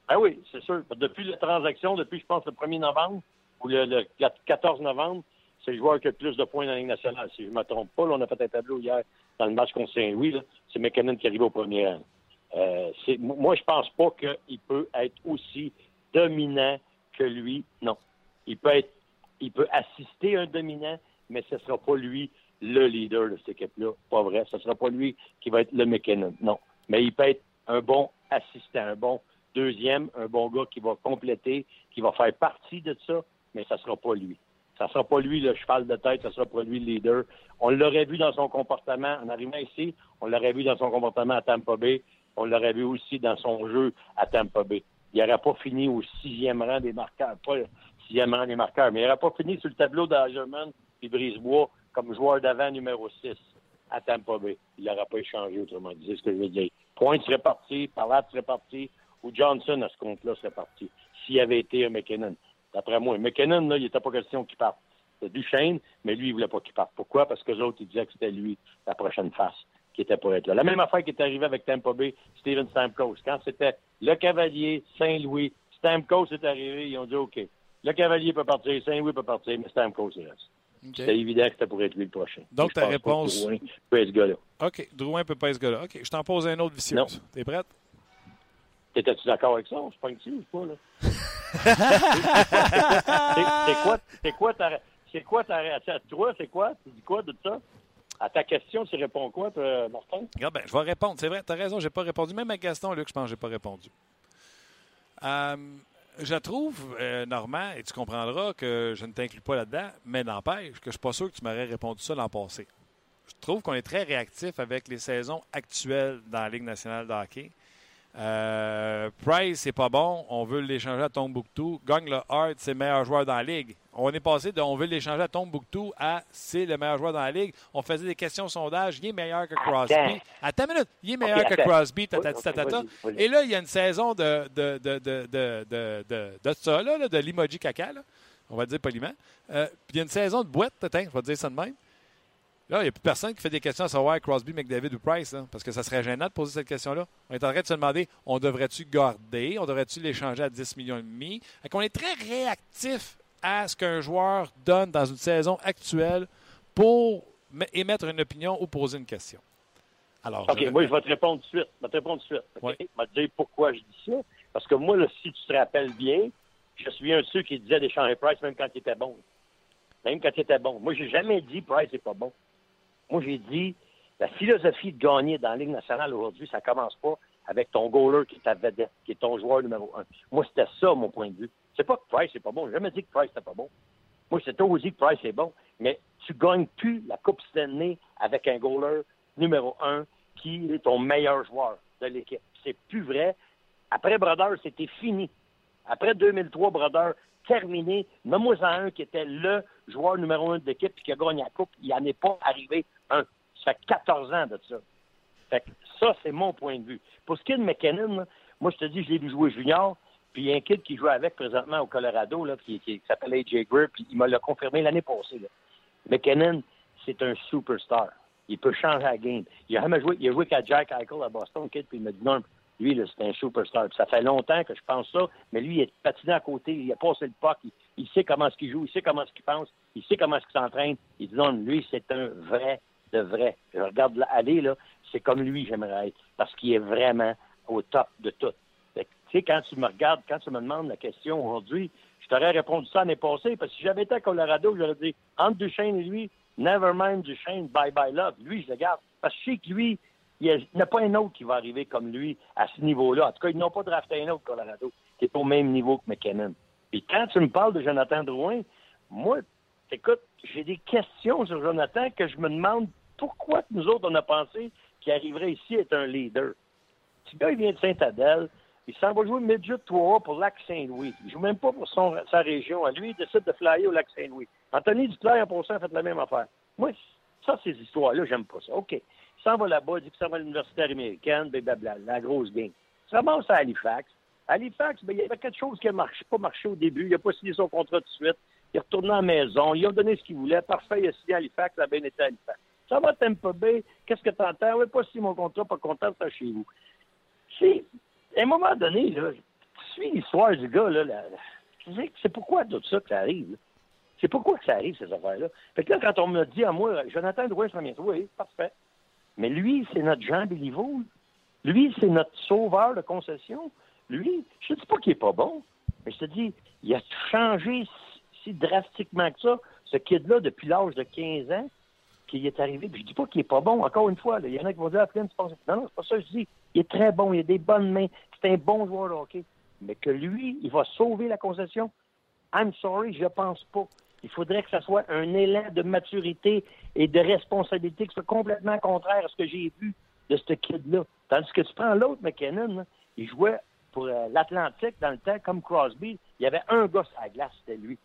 Ah oui, c'est sûr. Depuis la transaction, depuis, je pense, le 1er novembre ou le, le 14 novembre, c'est le joueur qui a plus de points dans la Ligue nationale. Si je ne me trompe pas, là, on a fait un tableau hier dans le match contre Saint-Louis. C'est McKinnon qui arrive au premier rang. Euh, moi, je pense pas qu'il peut être aussi dominant que lui. Non. Il peut être, il peut assister un dominant, mais ce ne sera pas lui le leader de cette équipe-là. Pas vrai. Ce ne sera pas lui qui va être le McKinnon. Non. Mais il peut être un bon assistant, un bon deuxième, un bon gars qui va compléter, qui va faire partie de ça, mais ça ne sera pas lui. Ça sera pas lui le cheval de tête, ça sera pas lui le leader. On l'aurait vu dans son comportement en arrivant ici, on l'aurait vu dans son comportement à Tampa Bay, on l'aurait vu aussi dans son jeu à Tampa Bay. Il n'aurait pas fini au sixième rang des marqueurs, pas le sixième rang des marqueurs, mais il n'aurait pas fini sur le tableau d'Agerman et Brisebois comme joueur d'avant numéro 6 à Tampa Bay. Il n'aurait pas échangé, autrement dit, c'est ce que je veux dire. Point serait parti, Parlate serait parti, ou Johnson, à ce compte-là, serait parti, s'il avait été un McKinnon. D'après moi, McKinnon, là, il n'était pas question qu'il parte. C'était Duchesne, mais lui, il ne voulait pas qu'il parte. Pourquoi? Parce que les autres, ils disaient que c'était lui, la prochaine face, qui était pour être là. La même affaire qui est arrivée avec Tampa Bay, Steven Stamkos. Quand c'était le Cavalier, Saint-Louis, Stamkos est arrivé, ils ont dit OK. Le Cavalier peut partir, Saint-Louis peut partir, mais Stamkos, il reste. C'était évident que c'était pour être lui le prochain. Donc, ta réponse- Drouin peut être ce gars-là. OK, Drouin peut pas être ce gars-là. OK, je t'en pose un autre vicieux. T'es prête? T'étais-tu d'accord avec ça? On se pogne-tu ou pas, là? C'est quoi, c'est quoi ta, c'est quoi ta réaction? Toi, c'est quoi? Tu dis quoi de ça? À ta question, tu réponds quoi, toi, Martin? Regarde, ben, je vais répondre. C'est vrai, tu as raison, j'ai pas répondu. Même à Gaston, Luc, je pense que j'ai pas répondu. Euh, je trouve, euh, Normand, et tu comprendras que je ne t'inclus pas là-dedans, mais n'empêche que je suis pas sûr que tu m'aurais répondu ça l'an passé. Je trouve qu'on est très réactif avec les saisons actuelles dans la Ligue nationale de hockey. Euh, Price, c'est pas bon. On veut l'échanger à Tombouctou. Gagne le Hart, c'est le meilleur joueur dans la Ligue. On est passé de on veut l'échanger à Tombouctou à c'est le meilleur joueur dans la Ligue. On faisait des questions sondage. Il est meilleur que Crosby. Attends. Attends une minute. Il est meilleur que. Crosby. Tatati, tatata. Et là, il y a une saison de, de, de, de, de, de, de, de ça, là, de l'emoji caca. Là. On va dire poliment. Euh, puis il y a une saison de boîte, je vais dire ça de même. Là, il n'y a plus personne qui fait des questions à savoir Crosby, McDavid ou Price, là, parce que ça serait gênant de poser cette question-là. On est en train de se demander, on devrait-tu garder, on devrait-tu l'échanger à 10 millions et demi? Qu'on est très réactif à ce qu'un joueur donne dans une saison actuelle pour émettre une opinion ou poser une question. Alors, OK, je- moi, je vais te répondre tout de suite. Je vais te répondre tout de suite. Je vais te dire pourquoi je dis ça. Parce que moi, là, si tu te rappelles bien, je suis un de ceux qui disait d'échanger Price même quand il était bon. Même quand il était bon. Moi, j'ai jamais dit Price n'est pas bon. Moi, j'ai dit la philosophie de gagner dans la Ligue nationale aujourd'hui, ça commence pas avec ton goaler qui est ta vedette, qui est ton joueur numéro un. Moi, c'était ça, mon point de vue. C'est pas que Price n'est pas bon. J'ai jamais dit que Price n'était pas bon. Moi, j'ai toujours dit que Price est bon. Mais tu gagnes plus la Coupe Stanley avec un goaler numéro un qui est ton meilleur joueur de l'équipe. C'est plus vrai. Après Brodeur, c'était fini. Après 2003, Brodeur, terminé. Nomme-moi un qui était le joueur numéro un de l'équipe et qui a gagné la Coupe. Il n'en est pas arrivé un. Ça fait 14 ans de ça. Fait que ça, c'est mon point de vue. Pour ce qui est de McKinnon, moi, je te dis, je l'ai vu jouer junior. Puis il y a un kid qui joue avec présentement au Colorado, là, qui, qui- s'appelle AJ Greer, puis il m'a l'a confirmé l'année passée. McKinnon, c'est un superstar. Il peut changer la game. Il a jamais joué, il a joué qu'à Jack Eichel à Boston, kid, puis il m'a dit non, lui, c'est un superstar. Puis ça fait longtemps que je pense ça, mais lui, il est patiné à côté, il a passé le puck, il, il sait comment est-ce qu'il joue, il sait comment est-ce qu'il pense, il sait comment est-ce qu'il s'entraîne. Il dit non, lui, c'est un vrai vrai. Je regarde aller, là, c'est comme lui, j'aimerais être, parce qu'il est vraiment au top de tout. Tu sais, quand tu me regardes, quand tu me demandes la question aujourd'hui, je t'aurais répondu ça l'année passée, parce que si j'avais été à Colorado, j'aurais dit, entre Duchesne et lui, never mind Duchesne, bye bye love. Lui, je le garde. Parce que je sais que lui, il y a- n'y a pas un autre qui va arriver comme lui à ce niveau-là. En tout cas, ils n'ont pas drafté un autre, Colorado, qui est au même niveau que McKinnon. Puis quand tu me parles de Jonathan Drouin, moi, écoute, j'ai des questions sur Jonathan que je me demande pourquoi nous autres, on a pensé qu'il arriverait ici à être un leader? Ce gars, il vient de Saint-Adèle. Il s'en va jouer midget 3 pour Lac Saint-Louis. Il joue même pas pour son, sa région. Lui, il décide de flyer au Lac Saint-Louis. Anthony Duclair, en passant, a fait la même affaire. Moi, ça, ces histoires-là, j'aime pas ça. OK. Il s'en va là-bas, il dit que ça va à l'université américaine, blablabla, la grosse game. Ça commence à Halifax. Halifax, ben, il y avait quelque chose qui n'a pas marché au début. Il n'a pas signé son contrat tout de suite. Il est retourné à la maison. Il a donné ce qu'il voulait. Parfait, il a signé à Halifax. Ça a bien été à Halifax. Ça va, Tampa Bay. Qu'est-ce que tu entends? Oui, pas signé mon contrat, pas content, ça chez vous. C'est, à un moment donné, là, tu suis l'histoire du gars, là, là, c'est pourquoi tout ça que ça arrive. C'est pourquoi que ça arrive, ces affaires-là? Fait que là, quand on me dit à moi, Jonathan Drouin, ça vient, oui, parfait. Mais lui, c'est notre Jean Béliveau. Lui, c'est notre sauveur de concession. Lui, je te dis pas qu'il est pas bon, mais je te dis, il a changé si, drastiquement que ça, ce kid-là, depuis l'âge de 15 ans, qu'il est arrivé. Puis je dis pas qu'il est pas bon, encore une fois. Il y en a qui vont dire, ah, tu penses... Non, c'est pas ça que je dis. Il est très bon, il a des bonnes mains, c'est un bon joueur de hockey. Mais que lui, il va sauver la concession, I'm sorry, je pense pas. Il faudrait que ce soit un élan de maturité et de responsabilité qui soit complètement contraire à ce que j'ai vu de ce kid-là. Tandis que tu prends l'autre McKinnon, il jouait pour euh, l'Atlantique dans le temps, comme Crosby. Il y avait un gars sur la glace, c'était lui.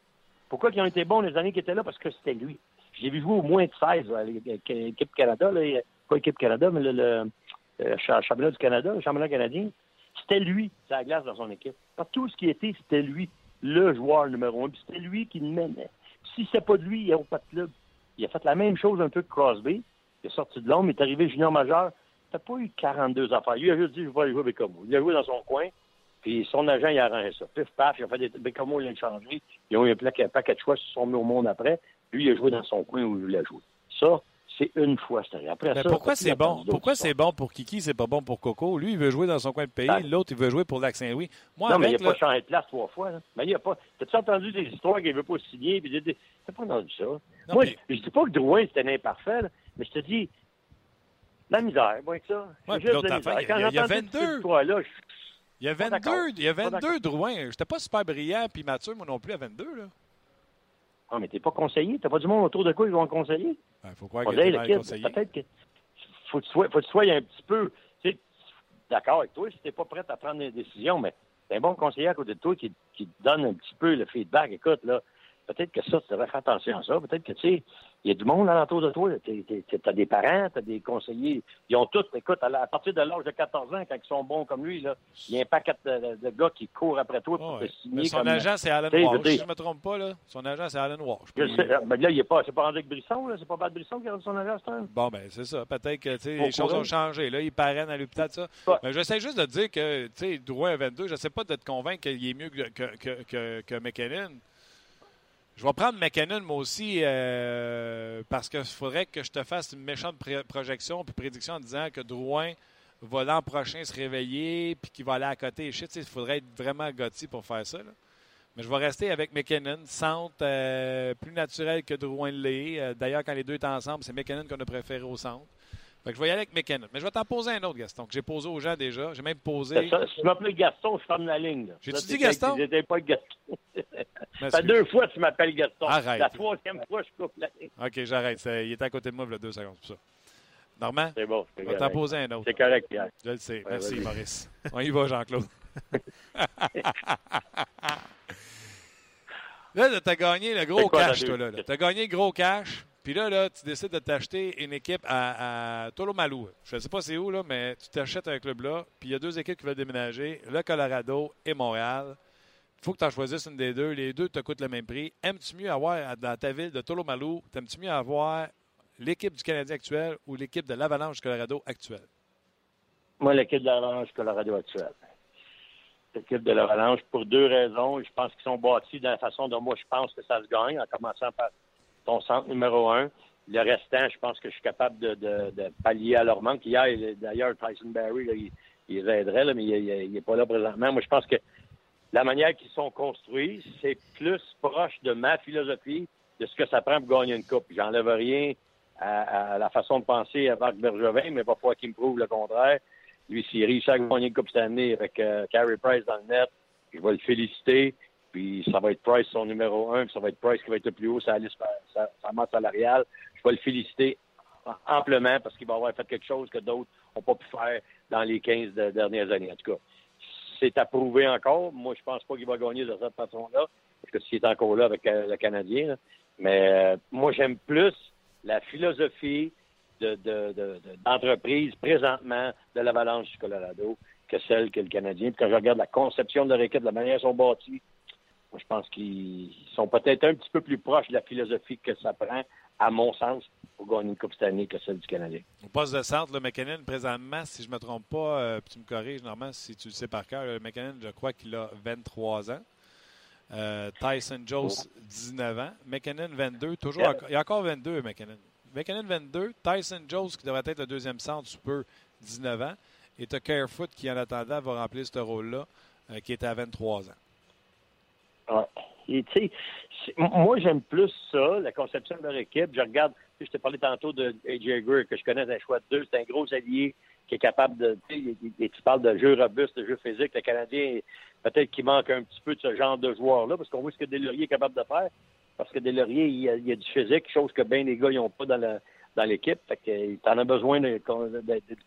Pourquoi ils ont été bons les années qui étaient là? Parce que c'était lui. J'ai vu jouer au moins de 16 à l'équipe Canada, là, pas l'équipe Canada, mais le, le euh, championnat du Canada, le championnat canadien. C'était lui, sur la glace dans son équipe. tout ce qui était, c'était lui, le joueur numéro un. Puis c'était lui qui le menait. Si c'est pas de lui, il n'y a pas de club. Il a fait la même chose un peu que Crosby. Il est sorti de l'ombre, il est arrivé junior majeur. Il n'a pas eu 42 affaires. Il a juste dit, je vais aller jouer Bécamo. Il a joué dans son coin, puis son agent, il a arrangé ça. Pif, paf, il a fait des Bécamo, il a changé. Ils ont eu un paquet de choix, ils se sont mis au monde après. Lui, il a joué dans son coin où il voulait jouer. Ça, c'est une fois. Après Mais pourquoi c'est bon? Pourquoi c'est bon pour Kiki, c'est pas bon pour Coco? Lui, il veut jouer dans son coin de pays, ben. l'autre, il veut jouer pour Lac Saint-Louis. Moi, non, mais il n'a pas changé de place trois fois. Mais il a pas. T'as-tu entendu des histoires qu'il veut pas signer? Puis des... T'as pas entendu ça? Moi, je, ne dis pas que Drouin, c'était un imparfait, mais je te dis, la misère, moi, que ça. Ouais, juste la misère. Quand il y a 22. Là, il y a 22, il y a 22 Drouin. J'étais pas super brillant puis mature, moi non plus, à 22. Là. Ah, mais t'es pas conseillé. T'as pas du monde autour de quoi ils vont conseiller? Il ben, faut croire y a Peut-être que faut que tu sois, faut que tu sois un petit peu d'accord avec toi si t'es pas prêt à prendre des décisions, mais t'es un bon conseiller à côté de toi qui, qui te donne un petit peu le feedback. Écoute, là, peut-être que ça, tu devrais faire attention à ça. Peut-être que, tu sais, il y a du monde alentour de toi. Tu as des parents, tu as des conseillers. Ils ont tous, écoute, à, partir de l'âge de 14 ans, quand ils sont bons comme lui, il y a un paquet de, gars qui courent après toi pour te signer. son agent, c'est Alan Walsh. Si je ne me trompe pas, là, son agent, c'est Alan Walsh. mais là, il pas, c'est pas André Brisson, là. C'est pas Bad Brisson qui a son agent, c'est Bon, ben, c'est ça. Peut-être que, les choses ont changé. Là, il parraine à l'hôpital, ça. Mais j'essaie juste de dire que, tu sais, Drouin à 22, je ne sais pas de te convaincre qu'il est mieux que, que, que, que McKinnon. Je vais prendre McKinnon, moi aussi, euh, parce qu'il faudrait que je te fasse une méchante projection puis prédiction en disant que Drouin va l'an prochain se réveiller puis qu'il va aller à côté. Il faudrait être vraiment gotti pour faire ça. Mais je vais rester avec McKinnon, centre euh, plus naturel que Drouin l'est. Euh, d'ailleurs, quand les deux étaient ensemble, c'est McKinnon qu'on a préféré au centre. Fait que je vais y aller avec McKinnon. Mais je vais t'en poser un autre, Gaston, que j'ai posé aux gens déjà. J'ai même posé. Ça, si tu m'appelles Gaston, je ferme la ligne. J'ai-tu dit Gaston? J'étais pas Gaston. Ça deux fois que tu m'appelles Gaston. Arrête. La troisième fois, je coupe la ligne. OK, j'arrête. Il était à côté de moi il y a deux secondes pour ça. Normand? C'est bon. Je vais t'en poser un autre. C'est correct, Pierre. Je le sais. Merci, Maurice. On y va, Jean-Claude. là, tu as gagné le gros cash, toi. là. Tu as gagné le gros cash. Puis là, là, tu décides de t'acheter une équipe à, à. Je ne sais pas c'est où, là, mais tu t'achètes un club-là. Puis il y a deux équipes qui veulent déménager, le Colorado et Montréal. Il faut que tu en choisisses une des deux. Les deux te coûtent le même prix. Aimes-tu mieux avoir dans ta ville de Tolomalou, aimes-tu mieux avoir l'équipe du Canadien actuel ou l'équipe de l'Avalanche Colorado actuelle? Moi, l'équipe de l'Avalanche Colorado actuelle. L'équipe de l'Avalanche pour deux raisons. Je pense qu'ils sont bâtis de la façon dont moi je pense que ça se gagne, en commençant par ton centre numéro un. Le restant, je pense que je suis capable de, pallier à leur manque. Hier, d'ailleurs, Tyson Barry, il, aiderait, mais il n'est pas là présentement. Moi, je pense que la manière qu'ils sont construits, c'est plus proche de ma philosophie de ce que ça prend pour gagner une coupe. J'enlève rien à, la façon de penser à Marc Bergevin, mais parfois qu'il me prouve le contraire. Lui, s'il réussit à gagner une coupe cette année avec euh, Carey Price dans le net, je vais le féliciter. Puis ça va être Price son numéro un, puis ça va être Price qui va être le plus haut la liste sa, sa masse salariale. Je vais le féliciter amplement parce qu'il va avoir fait quelque chose que d'autres n'ont pas pu faire dans les 15 dernières années. En tout cas, c'est à prouver encore. Moi, je pense pas qu'il va gagner de cette façon-là, parce que s'il est encore là avec euh, le Canadien. Mais euh, moi, j'aime plus la philosophie d'entreprise de, de, présentement de l'Avalanche du Colorado que celle que le Canadien. Puis quand je regarde la conception de leur équipe, la manière dont ils sont bâtis, moi, je pense qu'ils sont peut-être un petit peu plus proches de la philosophie que ça prend, à mon sens, pour gagner une Coupe cette année que celle du Canadien. Au poste de centre, le McKinnon, présentement, si je ne me trompe pas, euh, tu me corriges, normalement, si tu le sais par cœur, le McKinnon, je crois qu'il a 23 ans. Euh, Tyson Jones, 19 ans. McKinnon, 22. Toujours, il y a encore 22, McKinnon. McKinnon, 22. Tyson Jones, qui devrait être le deuxième centre, super, 19 ans. Et tu as Carefoot, qui en attendant va remplir ce rôle-là, euh, qui est à 23 ans. Et, moi, j'aime plus ça, la conception de leur équipe. Je regarde, je t'ai parlé tantôt de AJ Greer, que je connais d'un choix de deux. C'est un gros allié qui est capable de. Et tu parles de jeu robuste, de jeu physique. Le Canadien, peut-être qu'il manque un petit peu de ce genre de joueur-là, parce qu'on voit ce que Delaurier est capable de faire. Parce que Delaurier, il y a, du physique, chose que bien les gars n'ont pas dans l'équipe. Fait que t'en as besoin d'une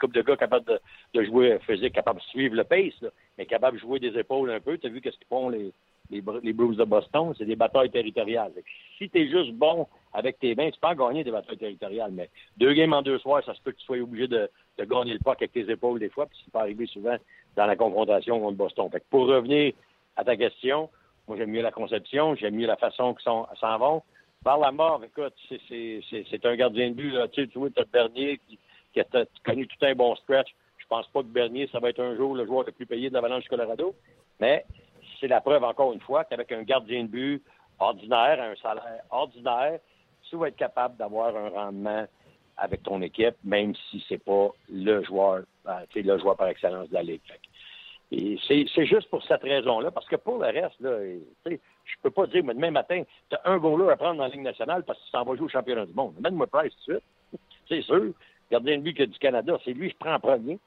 couple de gars capables de, jouer physique, capables de suivre le pace, mais capables de jouer des épaules un peu. Tu as vu qu'est-ce qu'ils font les, les, les Blues de Boston? C'est des batailles territoriales. Si tu es juste bon avec tes mains, tu peux en gagner des batailles territoriales, mais deux games en deux soirs, ça se peut que tu sois obligé de, gagner le puck avec tes épaules des fois, puis c'est pas arrivé souvent dans la confrontation contre Boston. Pour revenir à ta question, moi j'aime mieux la conception, j'aime mieux la façon qu'ils s'en vont. Par la mort, écoute, c'est un gardien de but. Là. Tu sais, tu vois, tu as Bernier qui, qui a connu tout un bon stretch. Je pense pas que Bernier, ça va être un jour le joueur le plus payé de l'Avalanche du Colorado. Mais c'est la preuve, encore une fois, qu'avec un gardien de but ordinaire, un salaire ordinaire, tu vas être capable d'avoir un rendement avec ton équipe, même si c'est pas le joueur, ben, le joueur par excellence de la Ligue. Et c'est juste pour cette raison-là, parce que pour le reste, là, je peux pas dire, demain matin, tu as un goaler à prendre dans la Ligue nationale parce que tu s'en vas jouer au championnat du monde. Mets-moi Price tout de suite. C'est sûr. Gardien de but que du Canada, c'est lui qui prend en premier.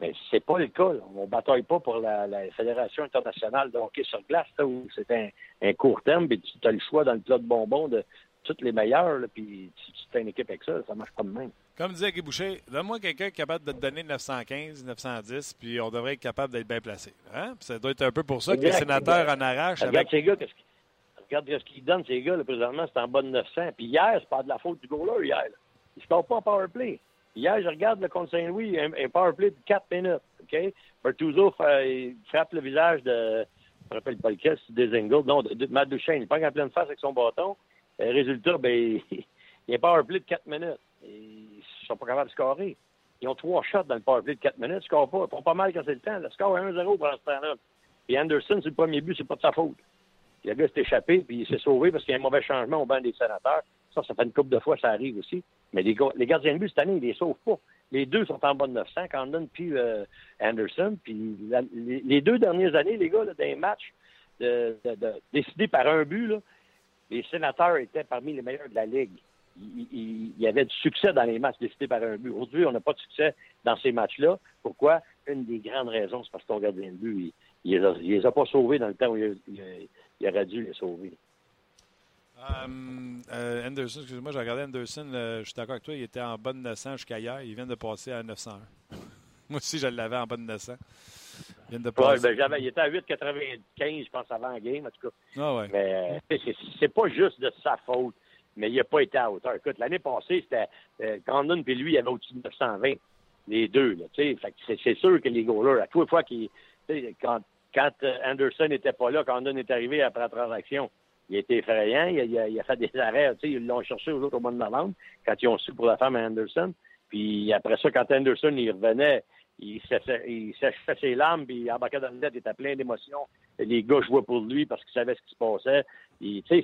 Mais c'est pas le cas. On ne bataille pas pour la, Fédération internationale de hockey sur glace, où c'est un, court terme, puis tu as le choix dans le plat de bonbons de toutes les meilleures, puis si tu fais une équipe avec ça, ça marche pas de même. Comme disait Guy Boucher, donne-moi quelqu'un qui est capable de te donner 915, 910, puis on devrait être capable d'être bien placé. Hein? ça doit être un peu pour ça que les sénateurs en arrachent. Regarde ces gars, regarde ce qu'ils donnent, ces gars, là, présentement, c'est en bas de 900. Puis hier, c'est pas de la faute du goaler, hier. Là. Il ne pas en powerplay. Hier, je regarde le contre Saint-Louis, un, un powerplay de 4 minutes. OK? Bertuzzo frappe le visage de. Je me rappelle pas lequel, c'est des Engels. Non, de, de. Il prend en pleine face avec son bâton. Le résultat, ben, il y a un powerplay de 4 minutes. Ils sont pas capables de scorer. Ils ont trois shots dans le powerplay de 4 minutes. Ils ne scorent pas. Ils font pas mal quand c'est le temps. Le score est 1-0 pour ce temps-là. Et Anderson, c'est le premier but, c'est pas de sa faute. Le gars s'est échappé, puis il s'est sauvé parce qu'il y a un mauvais changement au banc des sénateurs. Ça, ça fait une couple de fois, ça arrive aussi. Mais les, les gardiens de but, cette année, ils les sauvent pas. Les deux sont en bas de 900, Condon puis euh, Anderson. Puis les, deux dernières années, les gars, là, dans les matchs décidés par un but, les sénateurs étaient parmi les meilleurs de la Ligue. Il, y avait du succès dans les matchs décidés par un but. Aujourd'hui, on n'a pas de succès dans ces matchs-là. Pourquoi? Une des grandes raisons, c'est parce que ton gardien de but, il, ne les, a pas sauvés dans le temps où il aurait dû les sauver. Um, Anderson, excuse-moi, j'ai regardé Anderson, je suis d'accord avec toi, il était en bas de 900 jusqu'à hier. Il vient de passer à 901. Moi aussi, je l'avais en bas de 900. Il, vient de passer. Ouais, ben, il était à 8,95, je pense, avant la game, en tout cas. Ah ouais. Mais euh, c'est pas juste de sa faute, mais il n'a pas été à hauteur. Écoute, l'année passée, c'était euh, Condon puis lui, il avait au-dessus de 920. Les deux. C'est sûr que les goalers, à tous les fois qu'ils. Quand quand euh, Anderson n'était pas là, quand Condon est arrivé après la transaction, il était effrayant. Il a, fait des arrêts. Ils l'ont cherché aux autres au mois de novembre, quand ils ont su pour la femme à Anderson. Puis après ça, quand Anderson il revenait, il s'achevait ses larmes, puis il embarquait dans le net, il était plein d'émotions. Les gars jouaient pour lui parce qu'ils savaient ce qui se passait.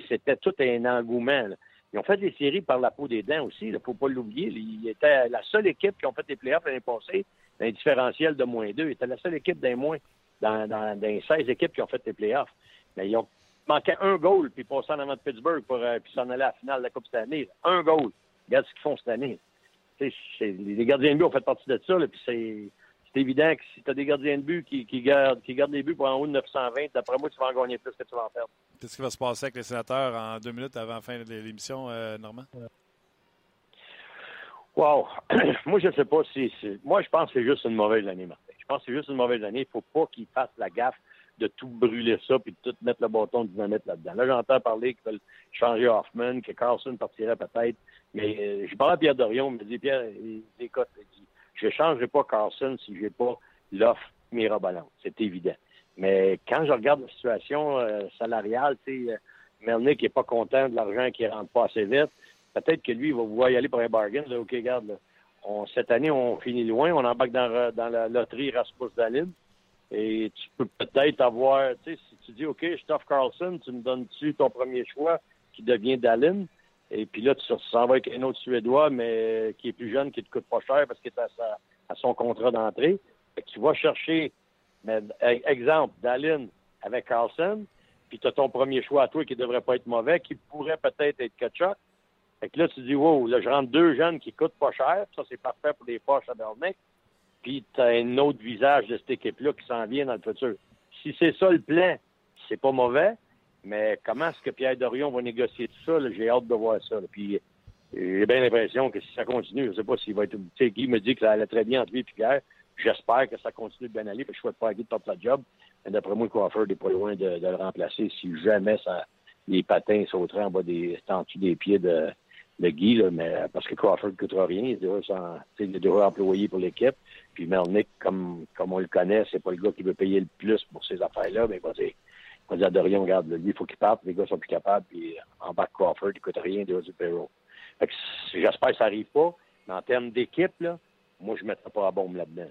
C'était tout un engouement. Ils ont fait des séries par la peau des dents aussi, il ne faut pas l'oublier. Il était la seule équipe qui a fait des playoffs l'année passée, un différentiel de moins deux. Il était la seule équipe d'un moins dans, dans, les 16 équipes qui ont fait les playoffs. Mais ils ont manqué un goal, puis passaient en avant de Pittsburgh, pour, euh, puis s'en aller à la finale de la Coupe cette année. Un goal. Regarde ce qu'ils font cette année. les gardiens de but ont fait partie de ça, puis c'est évident que si tu as des gardiens de but qui, qui, gardent, qui gardent des buts pour en haut de 920, d'après moi, tu vas en gagner plus que tu vas en perdre. Qu'est-ce qui va se passer avec les sénateurs en deux minutes avant la fin de l'émission, euh, Normand? Wow! moi, je ne sais pas si. Moi, je pense que c'est juste une mauvaise année, Martin. Je pense que c'est juste une mauvaise année. Il ne faut pas qu'il fasse la gaffe de tout brûler ça puis de tout mettre le bâton de dynamite là-dedans. Là, j'entends parler qu'ils veulent changer Hoffman, que Carlson partirait peut-être. Mais euh, je parle à Pierre Dorion, il me dit Pierre, écoute, je ne changerai pas Carlson si je n'ai pas l'offre mirabolante. C'est évident. Mais quand je regarde la situation euh, salariale, tu sais, euh, Melnick n'est pas content de l'argent qui ne rentre pas assez vite. Peut-être que lui, il va vouloir y aller pour un bargain. OK, regarde, cette année, on finit loin. On embarque dans, la loterie Rasmus Dahlin. Et tu peux peut-être avoir, tu sais, si tu dis, OK, je t'offre Carlson, tu me donnes-tu ton premier choix qui devient Dallin? Et puis là, tu s'en vas avec un autre Suédois, mais qui est plus jeune, qui te coûte pas cher parce qu'il est à, son contrat d'entrée. Tu vas chercher, mais, exemple, Dallin avec Carlson, puis tu as ton premier choix à toi qui devrait pas être mauvais, qui pourrait peut-être être Kachuk. Fait que là, tu dis, wow, là, je rentre deux jeunes qui coûtent pas cher, ça, c'est parfait pour les poches à Bernick puis tu as un autre visage de cette équipe-là qui s'en vient dans le futur. Si c'est ça le plan, c'est pas mauvais, mais comment est-ce que Pierre Dorion va négocier tout ça? J'ai hâte de voir ça. Puis j'ai bien l'impression que si ça continue, je sais pas s'il va être. Tu Guy me dit que ça allait très bien entre lui et Pierre. J'espère que ça continue de bien aller, que je souhaite pas Guy de top la job. Mais d'après moi, le coiffeur n'est pas loin de, le remplacer si jamais les patins sauteraient en bas des, en des pieds de, de Guy, là, mais parce que Crawford ne coûtera rien, il est déjà, employé pour l'équipe. Puis Melnick, comme, comme on le connaît, c'est pas le gars qui veut payer le plus pour ces affaires-là, mais il va dire, il va à Dorion, regarde, lui, il faut qu'il parte, les gars sont plus capables, puis en bas de Crawford, il ne coûte rien déjà du payroll. j'espère que ça n'arrive pas, mais en termes d'équipe, là, moi, je ne mettrai pas la bombe là-dedans.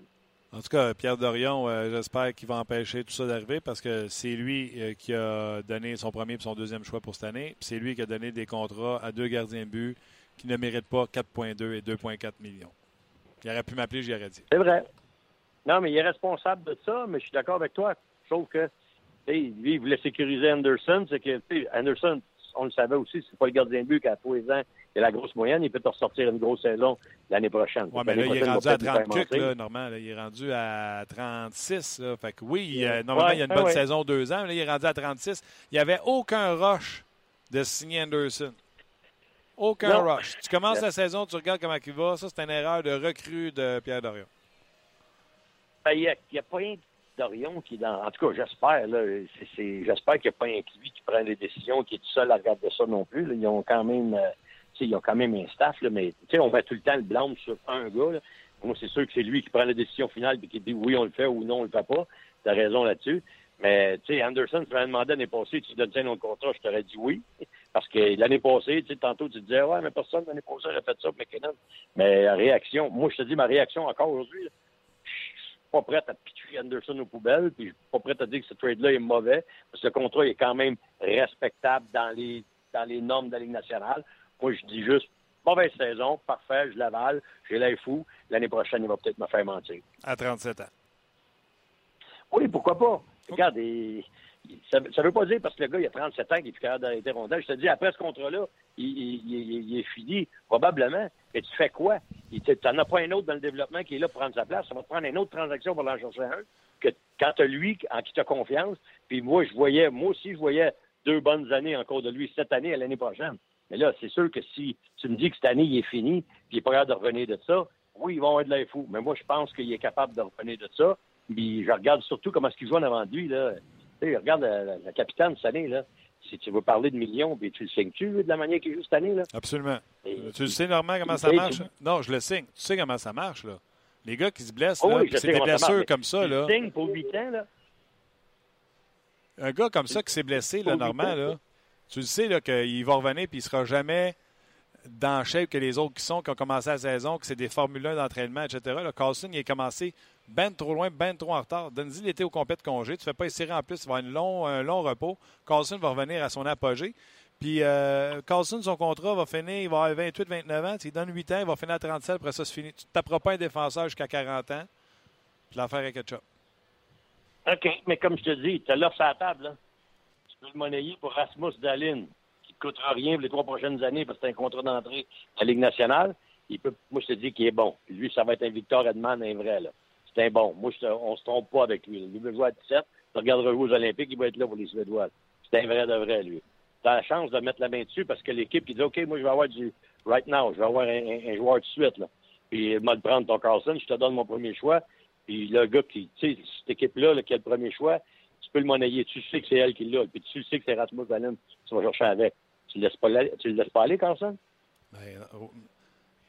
En tout cas, Pierre Dorion, euh, j'espère qu'il va empêcher tout ça d'arriver parce que c'est lui euh, qui a donné son premier et son deuxième choix pour cette année. C'est lui qui a donné des contrats à deux gardiens de but qui ne méritent pas 4,2 et 2,4 millions. Il aurait pu m'appeler, j'y aurais dit. C'est vrai. Non, mais il est responsable de ça, mais je suis d'accord avec toi. Sauf que lui, il voulait sécuriser Anderson. C'est que Anderson, on le savait aussi, c'est pas le gardien de but qui a tous les ans il a la grosse moyenne, il peut te ressortir une grosse saison l'année prochaine. Oui, mais là, il est rendu à 30 là, Normand. il est rendu à 36. Là. Fait que oui, normalement, il y a une bonne saison deux ans. Mais là, il est rendu à 36. Il n'y avait aucun rush de signer Anderson. Aucun rush. Tu commences la saison, tu regardes comment il va. Ça, c'est une erreur de recrue de Pierre Dorion. Ben, il n'y a, pas un Dorion qui est dans. En tout cas, j'espère. J'espère qu'il n'y a pas un qui prend des décisions, qui est tout seul à regarder ça non plus. Ils ont quand même. Euh, il a quand même un staff, là, mais on met tout le temps le blâme sur un gars. Moi, c'est sûr que c'est lui qui prend la décision finale et qui dit oui, on le fait ou non, on le fait pas. Tu as raison là-dessus. Mais, tu sais, Anderson, tu m'avais demandé l'année passée, tu donnes un autre contrat, je t'aurais dit oui. Parce que l'année passée, tantôt, tu disais, ouais, mais personne l'année passée a fait ça McKinnon. Mais réaction, moi, je te dis, ma réaction encore aujourd'hui, je suis pas prête à pitcher Anderson aux poubelles, puis je suis pas prête à dire que ce trade-là est mauvais, parce que le contrat est quand même respectable dans les, dans les normes de la Ligue nationale. Moi, je dis juste, mauvaise saison, parfait, je l'avale, j'ai l'air fou. L'année prochaine, il va peut-être me faire mentir. À 37 ans. Oui, pourquoi pas? Regarde, ça ne veut pas dire parce que le gars, il a 37 ans qu'il est plus capable d'arrêter rondelle. Je te dis, après ce contrat-là, il, est fini, probablement. Et tu fais quoi? Tu n'en as pas un autre dans le développement qui est là pour prendre sa place. Ça va te prendre une autre transaction pour l'en chercher un. Que quand tu as lui en qui tu as confiance, puis moi, je voyais, moi aussi, je voyais deux bonnes années encore de lui cette année et l'année prochaine. Mais là, c'est sûr que si tu me dis que cette année, il est fini, puis il n'est pas capable de revenir de ça, oui, ils vont avoir de l'air fou. Mais moi, je pense qu'il est capable de revenir de ça. Puis je regarde surtout comment est-ce qu'il joue en avant de lui. Là. Tu sais, regarde la, capitaine cette année. Là. Si tu veux parler de millions, puis tu le signes-tu de la manière qu'il joue cette année? Là? Absolument. tu le sais, Normand, comment ça marche? Non, je le signe. Tu sais comment ça marche, là. Les gars qui se blessent, oh, c'est des blessures comme ça. Là. signe pour 8 ans, là. Un gars comme ça qui s'est blessé, là, Normand, là, tu le sais qu'il va revenir et il ne sera jamais dans le shape que les autres qui sont, qui ont commencé la saison, que c'est des Formule 1 d'entraînement, etc. Carlson, il est commencé ben trop loin, ben trop en retard. Donne-y l'été au complet de congé. Tu ne fais pas essayer en plus, il va avoir long, un long repos. Carlson va revenir à son apogée. Puis euh, Carlson, son contrat va finir, il va avoir 28-29 ans. Tu lui donnes 8 ans, il va finir à 37, après ça, c'est fini. Tu ne taperas pas un défenseur jusqu'à 40 ans. Puis l'affaire est ketchup. OK, mais comme je te dis, tu l'offre sur la table. Là le monnayer pour Rasmus Dallin, qui ne coûtera rien pour les trois prochaines années parce que c'est un contrat d'entrée à la Ligue nationale. Il peut, moi, je te dis qu'il est bon. Lui, ça va être un Victor Edman, un vrai. Là. C'est un bon. Moi, on ne se trompe pas avec lui. Lui veut jouer à 17. Tu regarderas jouer aux Olympiques, il va être là pour les Suédois. C'est un vrai de vrai, lui. tu as la chance de mettre la main dessus parce que l'équipe qui dit OK, moi, je vais avoir du right now, je vais avoir un, un joueur tout de suite. Là. Puis, moi, de prendre ton Carlson, je te donne mon premier choix. Puis, le gars qui, tu sais, cette équipe-là, là, qui a le premier choix, tu peux le monnayer. Tu sais que c'est elle qui l'a. Puis, tu sais que c'est Rasmus Allen. Tu vas chercher avec. Tu le laisses pas, tu le laisses pas aller, Carlson? Ben, oh,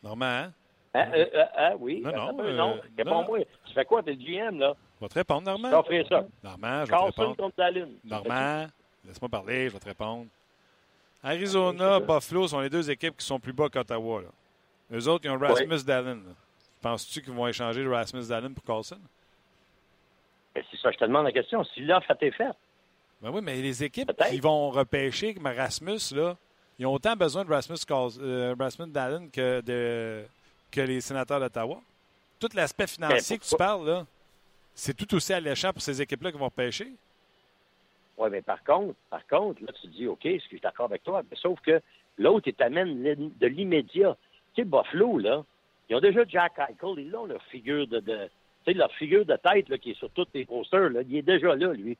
Normand, hein? Hein, euh, euh, oui. Non, non, Attends, euh, non. Réponds-moi. Tu fais quoi? T'es le GM, là? Je vais te répondre, Normand. Je t'offre ça. Normand, je vais te Carlson répondre. contre Dallin. Normand, laisse-moi parler, je vais te répondre. Arizona, Buffalo sont les deux équipes qui sont plus bas qu'Ottawa. Eux autres, ils ont Rasmus Dallin. Penses-tu qu'ils vont échanger Rasmus Dallin pour Carlson? Ben, c'est ça, je te demande la question. Si l'offre a été faite, Ben oui, mais les équipes qui vont repêcher comme Rasmus, là, ils ont autant besoin de Rasmus, euh, Rasmus Dallin que, de, que les sénateurs d'Ottawa. Tout l'aspect financier Ben, que tu parles, là, c'est tout aussi alléchant pour ces équipes-là qui vont repêcher. Oui, mais par contre, par contre, là, tu te dis, OK, est-ce que je suis d'accord avec toi? Mais sauf que l'autre, il t'amène de l'immédiat. Tu sais, Buffalo, là, ils ont déjà Jack Eichel, ils ont leur figure de, de tu sais, leur figure de tête, qui est sur tous les posters, il est déjà là, lui.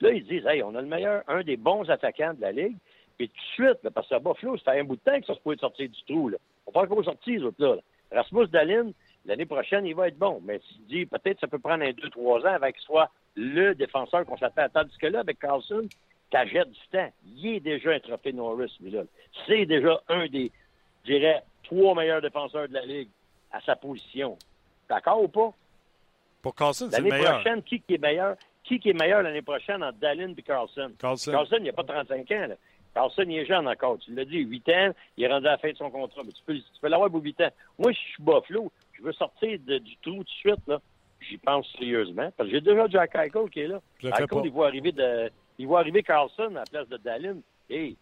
Là, ils disent, hey, on a le meilleur, un des bons attaquants de la Ligue. Puis tout de suite, parce que Buffalo, ça fait un bout de temps que ça se pouvait sortir du trou, là. On pas encore sorti, les autres, là. Rasmus Dallin, l'année prochaine, il va être bon. Mais s'il dit, peut-être, ça peut prendre un deux, trois ans avant qu'il soit le défenseur qu'on s'attend à tandis que là, avec Carlson, t'achètes du temps. Il est déjà un trophée Norris, lui, là. C'est déjà un des, je dirais, trois meilleurs défenseurs de la Ligue à sa position. D'accord ou pas? Pour Carlson, c'est le L'année meilleur. prochaine, qui, qui est meilleur? Qui, qui est meilleur l'année prochaine entre Dallin et Carlson? Carlson. Carlson, il n'a pas 35 ans. Là. Carlson, il est jeune encore. Tu l'as dit, 8 ans, il est rendu à la fin de son contrat. Mais tu peux, tu peux l'avoir pour 8 ans. Moi, je suis Buffalo. Je veux sortir de- du trou tout de suite. Là. J'y pense sérieusement. Parce que j'ai déjà Jack Eichel qui est là. Je Eichel, il voit arriver, de, il voit arriver Carlson à la place de Dallin. Hey,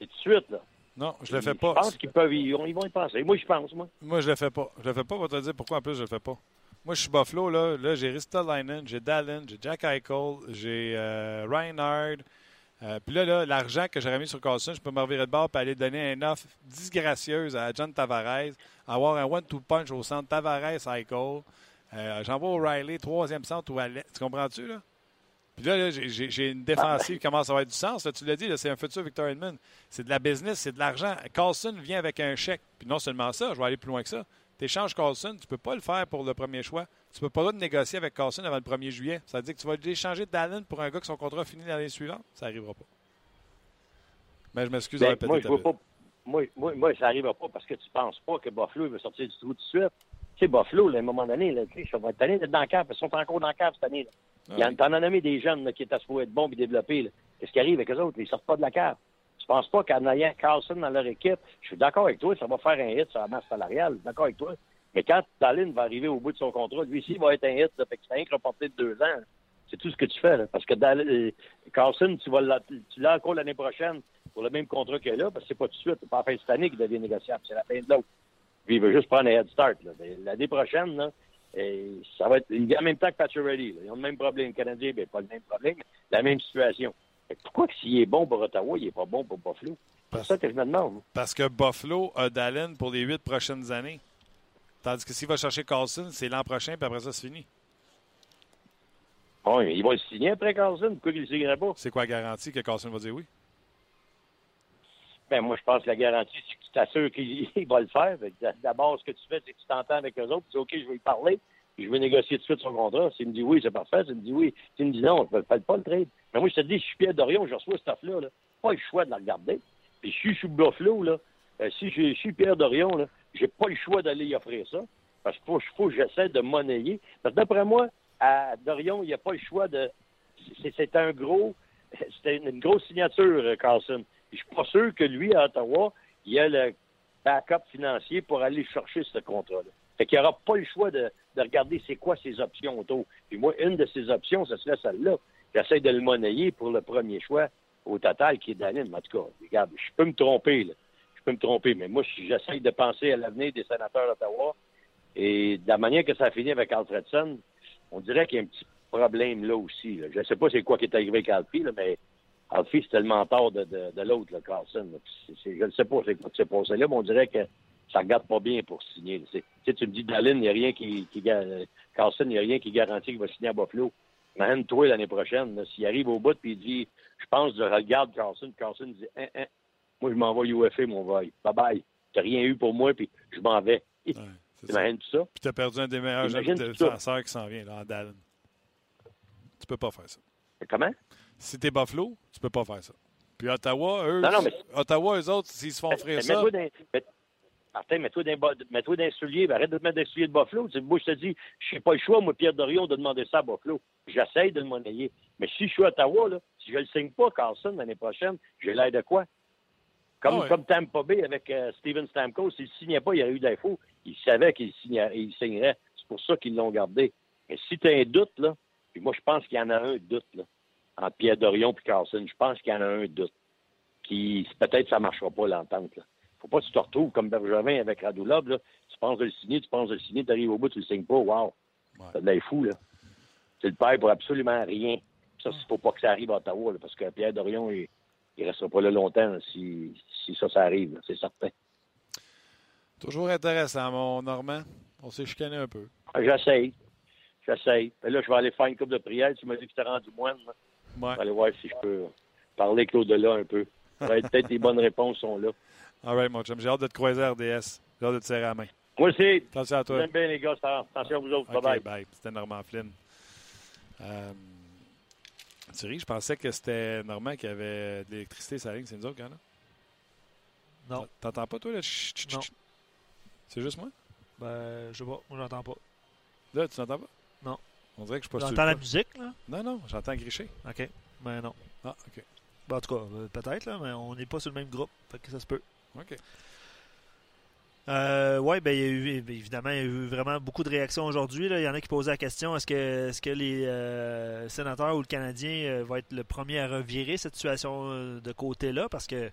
c'est tout de suite. Là. Non, je le fais Je pas. pense qu'ils peuvent, ils, vont- ils vont y penser. Moi, je pense, moi. Moi, je le fais pas. Je le fais pas. On va te dire pourquoi en plus je le fais pas. Moi, je suis Buffalo, là. Là, j'ai Ristolainen, j'ai Dallin, j'ai Jack Eichel, j'ai euh, Reinhard. Euh, Puis là, là, l'argent que j'aurais mis sur Carlson, je peux me revirer de bord et aller donner un offre disgracieuse à John Tavares, avoir un one-two punch au centre Tavares, Eichel. Euh, J'envoie O'Reilly, troisième centre ou à. Tu comprends-tu, là? Puis là, là, j'ai- une défensive qui commence à avoir du sens. là? tu l'as dit, c'est un futur Victor Edmond. C'est de la business, c'est de l'argent. Carlson vient avec un chèque. Puis non seulement ça, je vais aller plus loin que ça. Tu échanges Carlson, tu ne peux pas le faire pour le premier choix. Tu ne peux pas le négocier avec Carlson avant le 1er juillet. Ça veut dire que tu vas échanger Dallin pour un gars que son contrat finit l'année suivante? Ça n'arrivera pas. Mais je m'excuse Ben, d'avoir moi, je pas. Moi, moi, moi, ça n'arrivera pas parce que tu penses pas que Buffalo va sortir du trou tout de suite. Tu sais, Buffalo, là, à un moment donné, là, ça va être année d'être dans le cap. Ils sont encore dans le cap cette année. Là. Il y en, Ah, nommé des jeunes là, qui étaient supposés être bons et développés. Qu'est-ce qui arrive avec eux autres? Ils sortent pas de la cave. Tu penses pas qu'en ayant Carlson dans leur équipe, je suis d'accord avec toi, ça va faire un hit sur la masse salariale. Je d'accord avec toi. Mais quand Dallin va arriver au bout de son contrat, lui aussi, il va être un hit. Là, fait que c'est que reporté de deux ans. C'est tout ce que tu fais. Parce que euh, Carlson, tu vas tu l'as encore l'année prochaine pour le même contrat que là, parce que c'est pas tout de suite. C'est pas la fin de cette année qu'il devient négociable. C'est la fin de l'autre. Puis il veut juste prendre un head start. L'année prochaine, et ça va être en même temps que Pacioretty. Ils ont le même problème. Le Canadien, ben, pas le même problème, la même situation. Pourquoi que s'il est bon pour Ottawa, il est pas bon pour Buffalo? C'est ça que je me demande. Parce que Buffalo a Dallin pour les huit prochaines années. Tandis que s'il va chercher Carlson, c'est l'an prochain, puis après ça, c'est fini. Bon, il va le signer après Carlson. Pourquoi il ne le signerait pas? C'est quoi la garantie que Carlson va dire oui? Ben, moi, je pense que la garantie, c'est que tu t'assures qu'il il va le faire. D'abord, ce que tu fais, c'est que tu t'entends avec eux autres. Tu dis, OK, je vais y parler. Puis je vais négocier tout de suite son contrat. S'il me dit oui, c'est parfait. S'il me dit oui, s'il me dit non, je ne fais pas le trade. Mais moi, je te dis, je suis Pierre Dorion, je reçois cette offre-là. Là. Pas le choix de la regarder. Puis je suis Buffalo, là. Euh, si je, suis Pierre Dorion, là, j'ai pas le choix d'aller y offrir ça. Parce qu'il faut, faut que j'essaie de monnayer. Parce d'après moi, à Dorion, il n'y a pas le choix de. C'est un gros. C'était une, grosse signature, euh, Carlson. Je suis pas sûr que lui, à Ottawa, il a le backup financier pour aller chercher ce contrat-là. Fait qu'il n'aura pas le choix de, de regarder c'est quoi ses options autour. Puis moi, une de ses options, ce serait celle-là. J'essaie de le monnayer pour le premier choix au total qui est Dallin. En tout cas, regarde, je peux me tromper, là. Je peux me tromper, mais moi, je- j'essaie de penser à l'avenir des sénateurs d'Ottawa. Et de la manière que ça a fini avec Alfredson, on dirait qu'il y a un petit problème là aussi. Je ne sais pas c'est quoi qui est arrivé avec Alfie, mais Alfie, c'était le mentor de, l'autre, Carlson. je ne sais pas c'est quoi qui s'est passé là, mais on dirait que ça regarde pas bien pour signer. Tu me dis, Dallin, il n'y a rien qui, Carlson, il n'y a rien qui garantit qu'il va signer à Buffalo. Imagine-toi l'année prochaine, s'il arrive au bout et il dit Je pense, je regarde Carson, Carson dit hein, hein, Moi, je m'en vais UFA, mon boy. Bye bye. T'as rien eu pour moi, puis je m'en vais. Ouais. T'imagines tout ça? Puis tu as perdu un des meilleurs jeunes Imagine ça. défenseurs qui s'en vient, là, en Dallin. Tu peux pas faire ça. Comment? Si t'es Buffalo, tu peux pas faire ça. Puis Ottawa, eux, Non, non, mais- Ottawa, eux autres, s'ils se font Mais ça, dans, Martin, mets-toi les souliers, ben, arrête de te mettre dans les souliers de Buffalo. Tu sais, moi, je te dis, je n'ai pas le choix, moi, Pierre Dorion, de demander ça à Buffalo. J'essaye de le monnayer. Mais si je suis à Ottawa, là, si je ne le signe pas, Carlson, l'année prochaine, j'ai l'air de quoi? Comme, Ah comme Tampa Bay avec euh, Steven Stamkos, s'il ne signait pas, il y aurait eu d'infos. Il savait qu'il il signerait. C'est pour ça qu'ils l'ont gardé. Mais si tu as un doute, là, puis moi, je pense qu'il y en a un doute, là, entre Pierre Dorion et Carlson. Je pense qu'il y en a un doute. Qui, peut-être ça ne marchera pas, l'entente, là. Faut pas que tu te retrouves comme Bergevin avec Radulov, là. Tu penses de le signer, tu penses de le signer, tu arrives au bout, tu le signes pas. Wow! Ouais. Ça de fou, là. Tu le perds pour absolument rien. Ça, il faut pas que ça arrive à Ottawa, là, parce que Pierre Dorion, il, il restera pas là longtemps là, si, si ça, ça arrive, c'est certain. toujours intéressant, mon Normand. On s'est chicané un peu. Ah, J'essaye. J'essaye. Là, je vais aller faire une coupe de prière. Tu m'as dit que tu t'es rendu moine. Ouais. Je vais aller voir si je peux parler avec l'au-delà un peu. Peut-être les bonnes réponses sont là. All right, mon chum. J'ai hâte de te croiser à RDS. J'ai hâte de te serrer la main. Moi aussi. Attention à toi. J'aime bien les gars. ça. Attention à vous autres. OK, Bye-bye. bye. C'était Normand Flynn. Euh, Thierry, je pensais que c'était Normand qui avait de l'électricité sur la ligne. C'est nous autres, quand là? Non. T'entends pas, toi? Là? Chut, chut, Non. chut. C'est juste moi? Ben, je sais pas. Moi, j'entends pas. Là, tu n'entends pas? Non. On dirait que je suis pas J'entends sur le la pas. musique, là? Non, non, j'entends gricher. OK. Ben non. Ah, OK. Ben, en tout cas, euh, peut-être, là, mais on n'est pas sur le même groupe. Fait que ça se peut. OK. Euh, oui, ben, il y a eu, évidemment, il y a eu vraiment beaucoup de réactions aujourd'hui. Il y en a qui posaient la question est-ce que, est-ce que les euh, sénateurs ou le Canadien euh, va être le premier à revirer cette situation euh, de côté-là? Parce que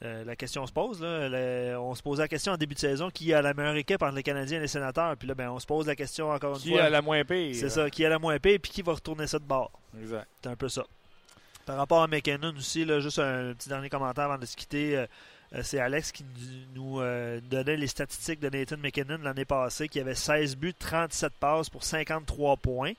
la question se pose. Là, on se posait la question en début de saison qui a la meilleure équipe entre les Canadiens et les sénateurs? Puis là, ben, on se pose la question encore une Qui fois a la moins pire? c'est ça, qui a la moins pire puis qui va retourner ça de bord? Exact. c'est un peu ça. Par rapport à McKinnon aussi, là, juste un petit dernier commentaire avant de se quitter. Euh, c'est Alex qui nous- euh, donnait les statistiques de Nathan McKinnon l'année passée, qui avait 16 buts, 37 passes pour 53 points.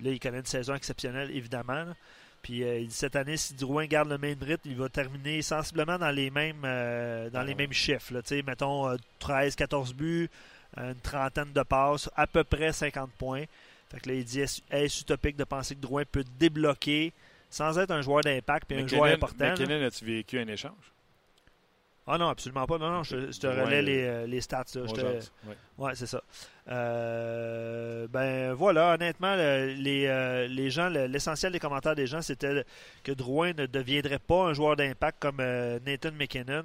Là, il connaît une saison exceptionnelle, évidemment. là. Puis euh, il dit cette année, si Drouin garde le même rythme, il va terminer sensiblement dans les mêmes, euh, dans les mêmes chiffres. Là. Tu sais, Mettons euh, 13-14 buts, une trentaine de passes, à peu près 50 points. Fait que là, il dit est-ce utopique de penser que Drouin peut débloquer sans être un joueur d'impact et un joueur important. McKinnon, as-tu vécu un échange? Ah non, absolument pas. Non, non, je, je te relais les, euh, les stats. là. Je te- jase. Ouais. C'est ça. Euh, ben voilà, honnêtement, les, euh, les gens, le- l'essentiel des commentaires des gens, c'était que Drouin ne deviendrait pas un joueur d'impact comme Nathan McKinnon,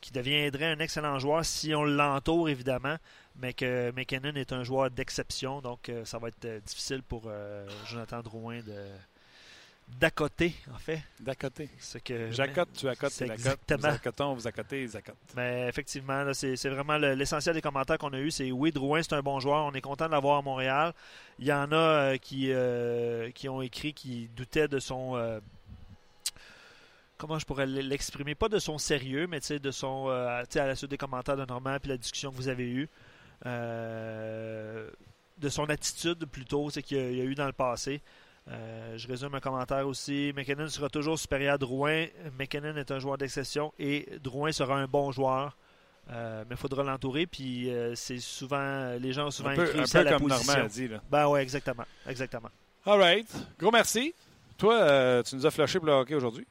qui deviendrait un excellent joueur si on l'entoure, évidemment, mais que McKinnon est un joueur d'exception, donc ça va être difficile pour Jonathan Drouin de d'accoter, en fait. D'à côté. Ce que, J'accote, tu accotes, c'est tu exactement. Vous accotons, vous accotez, ils accotent. Mais effectivement, c'est c'est vraiment le- l'essentiel des commentaires qu'on a eu. C'est oui, Drouin, c'est un bon joueur. On est content de l'avoir à Montréal. Il y en a euh, qui, euh, qui ont écrit qui doutaient de son. euh, comment je pourrais l'exprimer? Pas de son sérieux, mais tu sais, de son. tu sais, à la suite des commentaires de Normand puis la discussion que vous avez eue. de son attitude plutôt, c'est qu'il y a eu dans le passé. Euh, je résume un commentaire aussi. McKinnon sera toujours supérieur à Drouin. McKinnon est un joueur d'exception et Drouin sera un bon joueur. Euh, mais il faudra l'entourer. Puis euh, c'est souvent. Les gens ont souvent Un peu, écrit un ça à peu la comme position. Normand a dit. Là. Ben ouais, exactement. Exactement. All right. Gros merci. Toi, tu nous as flashé pour le hockey aujourd'hui?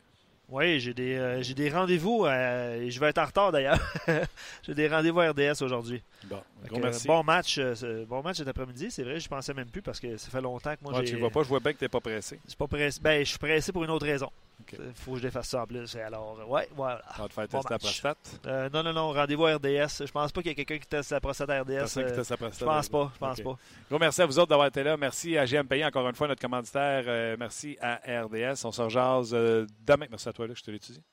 Oui, j'ai des, euh, j'ai des rendez-vous. euh, et je vais être en retard d'ailleurs. j'ai des rendez-vous à RDS aujourd'hui. Bon, Fait gros que, merci. Bon match, euh, bon match cet après-midi. C'est vrai, je pensais même plus parce que ça fait longtemps que moi Ouais, j'ai. tu vois pas, je vois bien que tu n'es pas pressé. Je suis pas pressé. Ben, je suis pressé pour une autre raison. Ok. Il faut que je défasse ça en plus. Alors, ouais, voilà. On va te faire Bon tester la match. prostate? Euh, non, non, non, rendez-vous à RDS. Je pense pas qu'il y ait quelqu'un qui teste la prostate à RDS. Personne qui euh, teste la prostate. je pense pas, je pense pas. Gros merci à vous autres d'avoir été là. Merci à GM Payé, encore une fois, notre commanditaire. Euh, merci à RDS. On se rejase euh, demain. Merci à toi, là, je te l'étudie.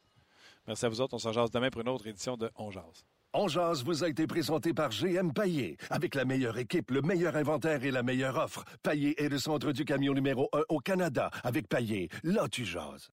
Merci à vous autres. On se rejase demain pour une autre édition de On Jase. On Jase vous a été présenté par GM Paillé. Avec la meilleure équipe, le meilleur inventaire et la meilleure offre. Paillé est le centre du camion numéro 1 au Canada. Avec Paillé, là tu jases.